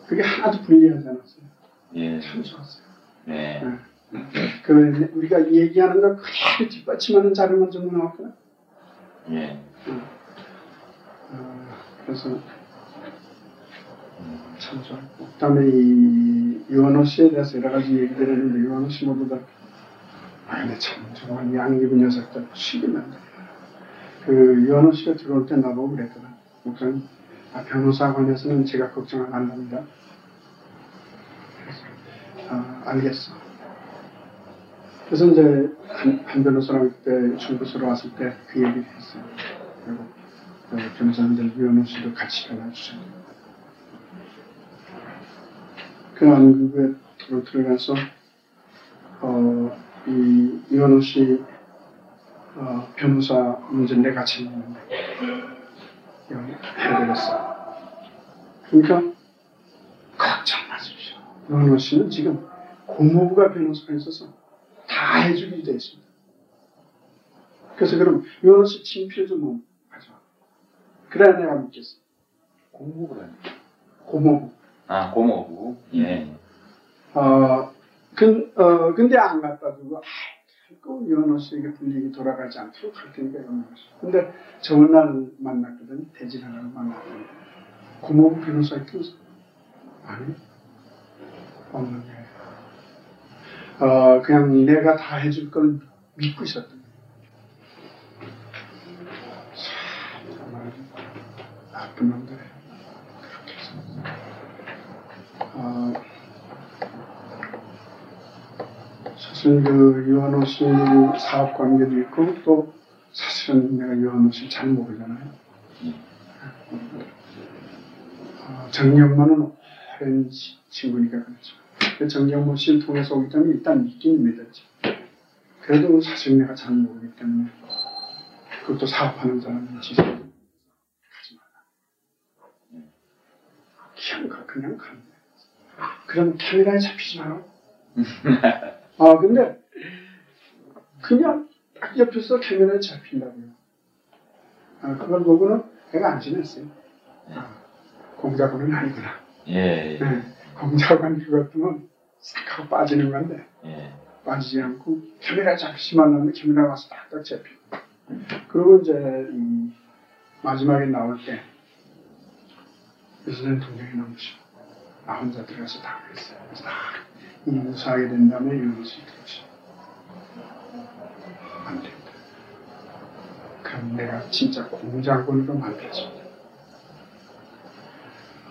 [SPEAKER 6] 그게 하나도 불리하지 않았어요.
[SPEAKER 3] 예.
[SPEAKER 6] 참 좋았어요.
[SPEAKER 3] 예.
[SPEAKER 6] 그 우리가 얘기하는 걸 그대로 뒷받침하는 자료만 전부 나왔거든.
[SPEAKER 3] 예.
[SPEAKER 6] 어, 그래서 참 좋았고 그다음에 이 유원호 씨에 대해서 여러 가지 얘기를 했는데 유원호 씨 모두 다 아, 근데 참 정말 양기부 녀석들 난다. 그 유원호 씨가 들어올 때 나보고 그랬거든. 목사님, 아, 변호사 관해서는 제가 걱정 안. 그래서 아, 알겠어. 그래서 이제 한, 한 변호사랑 그때 중부서로 왔을 때 그 얘기를 했어요. 그리고 그 변호사님들 유현호 씨도 같이 전화주셨어요. 그 안국에 들어 들어가서 어, 이 유현호 씨 어, 변호사 문제 내가 챙기는데 해드렸어. 그러니까 걱정 마십시오. 유현호 씨는 지금 고모부가 변호사가 있어서 다 해주기 돼 있습니다. 그래서 그럼 씨 친필 좀 가져와. 그래야 내가 믿겠어.
[SPEAKER 3] 하니.
[SPEAKER 6] 고모부.
[SPEAKER 3] 아, 고모부. 예.
[SPEAKER 6] 어, 근, 어, 근데 안 갖다 주고, 아, 자꾸 유한호 씨에게 불리기 돌아가지 않도록 할 테니까 유한호 씨. 근데 저번 날 만났거든 대진하라고 만났더니 고모부 변호사 있면서 아니 없는 게 어, 그냥 내가 다 해줄 걸 믿고 있었던 거야. 참 정말 나쁜 놈들 그렇게 해서 어, 사실 그 유한호 씨 사업 관계도 있고 또 사실은 내가 유한호 씨잘 모르잖아요. 어, 정경만은 오랜 치- 친구니까 그렇죠. 그 정경모 씨를 통해서 오기 때문에 일단 믿긴 믿었지. 그래도 사실 내가 잘 모르기 때문에 그것도 사업하는 사람이 지시 하지 말라. 그냥 가, 그냥 가는 거야. 그럼 카메라에 잡히지 마라. 아 근데 그냥 딱 옆에서 카메라에 잡힌다고요. 아, 그걸 보고는 내가 안 지냈어요. 아, 공작원은 아니구나.
[SPEAKER 1] 예,
[SPEAKER 6] 네, 공작원 그것도는 싹 하고 빠지는 건데
[SPEAKER 1] 예.
[SPEAKER 6] 빠지지 않고 카메라 잡히지만 하면 카메라 와서 딱딱 잡히고 그리고 이제 이 마지막에 나올 때 동생이 너무 싫어 나 혼자 들어가서 다 그랬어요. 그래서 다 인수하게 된 다음에 유수이 들어오시 안 된다. 그럼 내가 진짜 공작원으로 만들어집니다.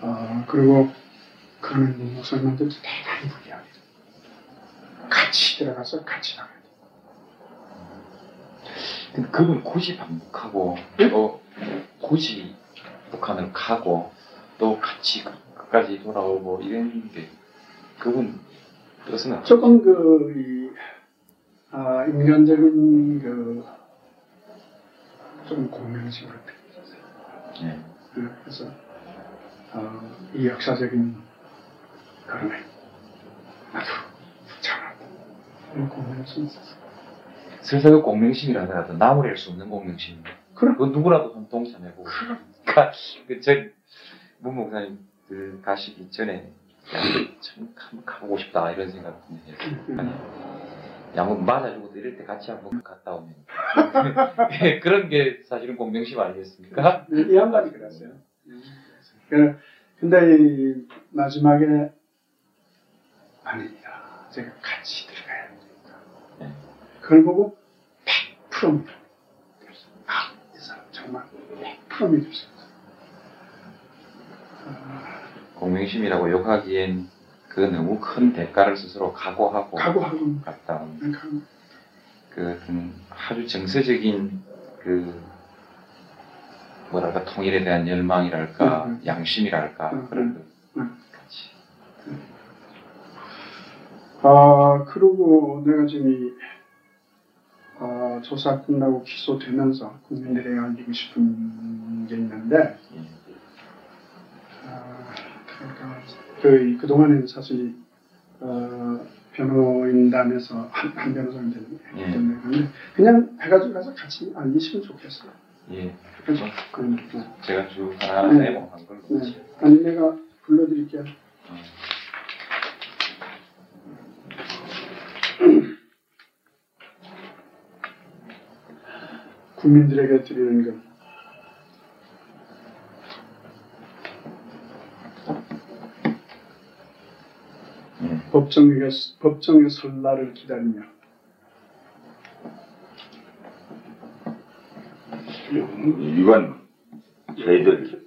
[SPEAKER 6] 어, 그리고 그러는 목사님한테도 대단히 불리합니다 같이 들어가서 같이 나가야 돼.
[SPEAKER 3] 그분 굳이 반복하고 또 굳이 북한으로 가고 또 같이 끝까지 돌아오고 이런 게 그분 뜻은
[SPEAKER 6] 조금 그, 이, 아, 인간적인 그, 좀 공명심으로 느껴졌어요.
[SPEAKER 3] 예.
[SPEAKER 6] 네, 그래서, 어, 이 역사적인 애, 나도 잘한다. 이런 공명심이 있었어요.
[SPEAKER 3] 슬슬 그 공명심이라 하더라도 나무랄 수 없는 공명심.
[SPEAKER 6] 그럼.
[SPEAKER 3] 그 누구라도 좀 동참해보고. 그러니까 그 저 문 목사님 그 가시기 전에 야, 참 한번 가보고 싶다 이런 생각 좀 했어요. 아니, 야, 뭐 맞아주고도 이럴 때 같이 한번 갔다 오면 예, 그런 게 사실은 공명심 아니겠습니까?
[SPEAKER 6] 네, 이 양반이 그랬어요. 그, 근데 이 마지막에 아닙니다. 제가 같이 들어가야 됩니다.
[SPEAKER 3] 네.
[SPEAKER 6] 그걸 보고 100% 믿어. 아, 이 사람 정말 100% 믿을 수 있어. 아,
[SPEAKER 3] 공명심이라고 욕하기엔 그 너무 큰 대가를 스스로 각오하고
[SPEAKER 6] 각오하고
[SPEAKER 3] 갔다 온
[SPEAKER 6] 각오.
[SPEAKER 3] 그 음, 아주 정서적인 그 뭐랄까 통일에 대한 열망이랄까
[SPEAKER 6] 음, 음.
[SPEAKER 3] 양심이랄까
[SPEAKER 6] 음,
[SPEAKER 3] 그런 거
[SPEAKER 6] 음.
[SPEAKER 3] 같이
[SPEAKER 6] 아, 그리고 내가 지금 이, 아, 조사 끝나고 기소되면서 국민들에게 알리고 싶은 게 있는데,
[SPEAKER 3] 예.
[SPEAKER 6] 아, 그러니까 그 그동안에는 사실 어, 변호인단에서 한, 한 변호사님
[SPEAKER 3] 예.
[SPEAKER 6] 때문에 근데 그냥 해가지고 가서 같이 알리시면 좋겠어요.
[SPEAKER 3] 예.
[SPEAKER 6] 그래서 그, 네.
[SPEAKER 3] 제가 쭉 하나
[SPEAKER 6] 네.
[SPEAKER 3] 메모한 걸로
[SPEAKER 6] 네. 아니 내가 불러드릴게요. 국민들에게 드리는 것.
[SPEAKER 3] 예.
[SPEAKER 6] 법정에 법정의 설날을 기다리며
[SPEAKER 7] 이건 저희들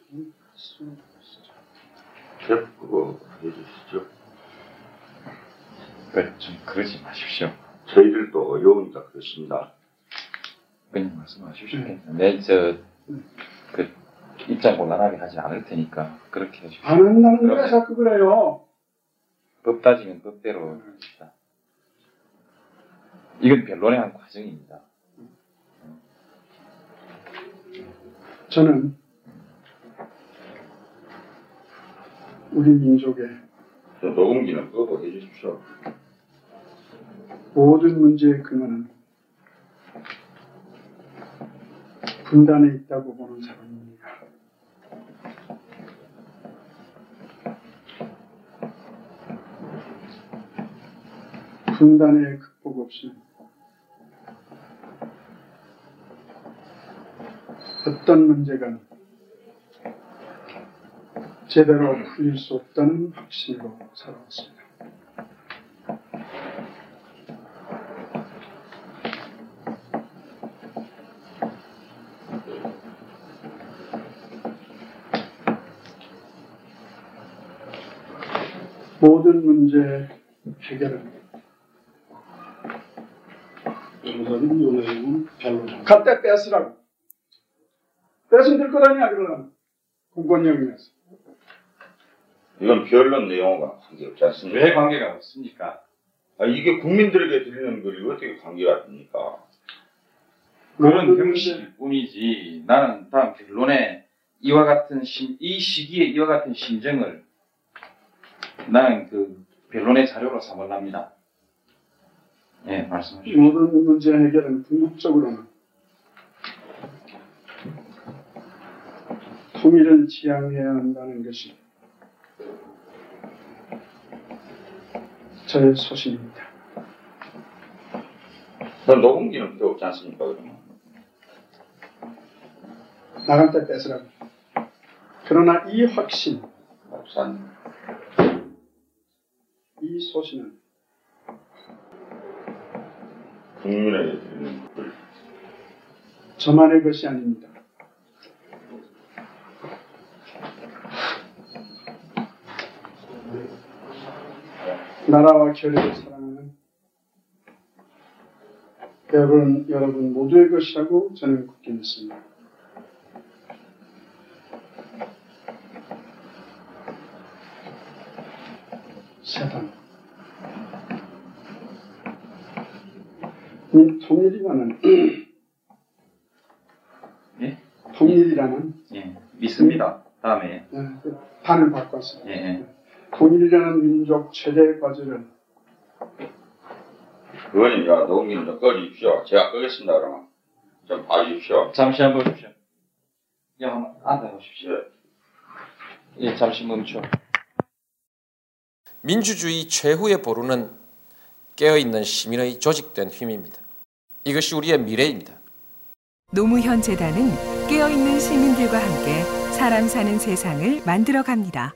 [SPEAKER 7] 그거 해주시죠.
[SPEAKER 3] 그, 좀 그러지 마십시오.
[SPEAKER 7] 저희들도 어려우니까 그렇습니다.
[SPEAKER 3] 그냥 말씀하십시오. 네, 저그 입장 곤란하게 하지 않을 테니까 그렇게 해주십시오.
[SPEAKER 6] 안 한다는 거야 자꾸 그래요.
[SPEAKER 3] 법 따지면 법대로 합시다. 이건 변론의 한 과정입니다.
[SPEAKER 6] 저는 우리 민족의
[SPEAKER 7] 저 녹음기는 끄고 해주십시오.
[SPEAKER 6] 모든 문제의 근원은 분단에 있다고 보는 사람입니다. 분단의 극복 없이 어떤 문제가 제대로 풀릴 수 없다는 확신으로 살아왔습니다. 모든 문제
[SPEAKER 8] 변호사님 변론.
[SPEAKER 6] 갖다 뺏으라고. 뺏으면 될것 아니야, 그러면. 공권력이면서.
[SPEAKER 7] 이건 변론 내용과 관계없지 않습니까?
[SPEAKER 3] 왜 관계가 없습니까?
[SPEAKER 7] 아, 이게 국민들에게 드리는 걸 어떻게 관계가 됩니까?
[SPEAKER 3] 그런 형식일 뿐이지 나는 다음 결론에 이와 같은 심, 이 시기에 이와 같은 심정을 나는 그 변론의 자료로 삼을랍니다. 예, 말씀하십시오.
[SPEAKER 6] 모든 문제 해결은 궁극적으로는 통일을 지향해야 한다는 것이 저의 소신입니다.
[SPEAKER 7] 그럼 녹음기는 필요 없지 않습니까, 그러면?
[SPEAKER 6] 나갈 때 뺏으라고. 그러나 이 확신,
[SPEAKER 7] 박사님.
[SPEAKER 6] 이 소신은
[SPEAKER 7] 국민에게 드리는 걸
[SPEAKER 6] 저만의 것이 아닙니다. 나라와 결의를 사랑하는 여러분, 여러분 모두의 것이라고 저는 굳게 믿습니다. 세상. 이 통일이라는
[SPEAKER 3] 예?
[SPEAKER 6] 통일이라는
[SPEAKER 3] 예, 믿습니다. 다음에
[SPEAKER 6] 예, 그 판을 바꿨어요.
[SPEAKER 3] 예, 예.
[SPEAKER 6] 통일이라는 민족 최대 과제를
[SPEAKER 7] 의원님, 야, 녹음기는 좀 꺼주십시오. 제가 끄겠습니다, 그러면. 좀 봐주십시오.
[SPEAKER 3] 잠시 한번 보십시오. 예, 한번 앉아보십시오.
[SPEAKER 7] 예.
[SPEAKER 3] 예, 잠시 멈춰.
[SPEAKER 1] 민주주의 최후의 보루는 깨어있는 시민의 조직된 힘입니다. 이것이 우리의 미래입니다.
[SPEAKER 2] 노무현 재단은 깨어있는 시민들과 함께 사람 사는 세상을 만들어 갑니다.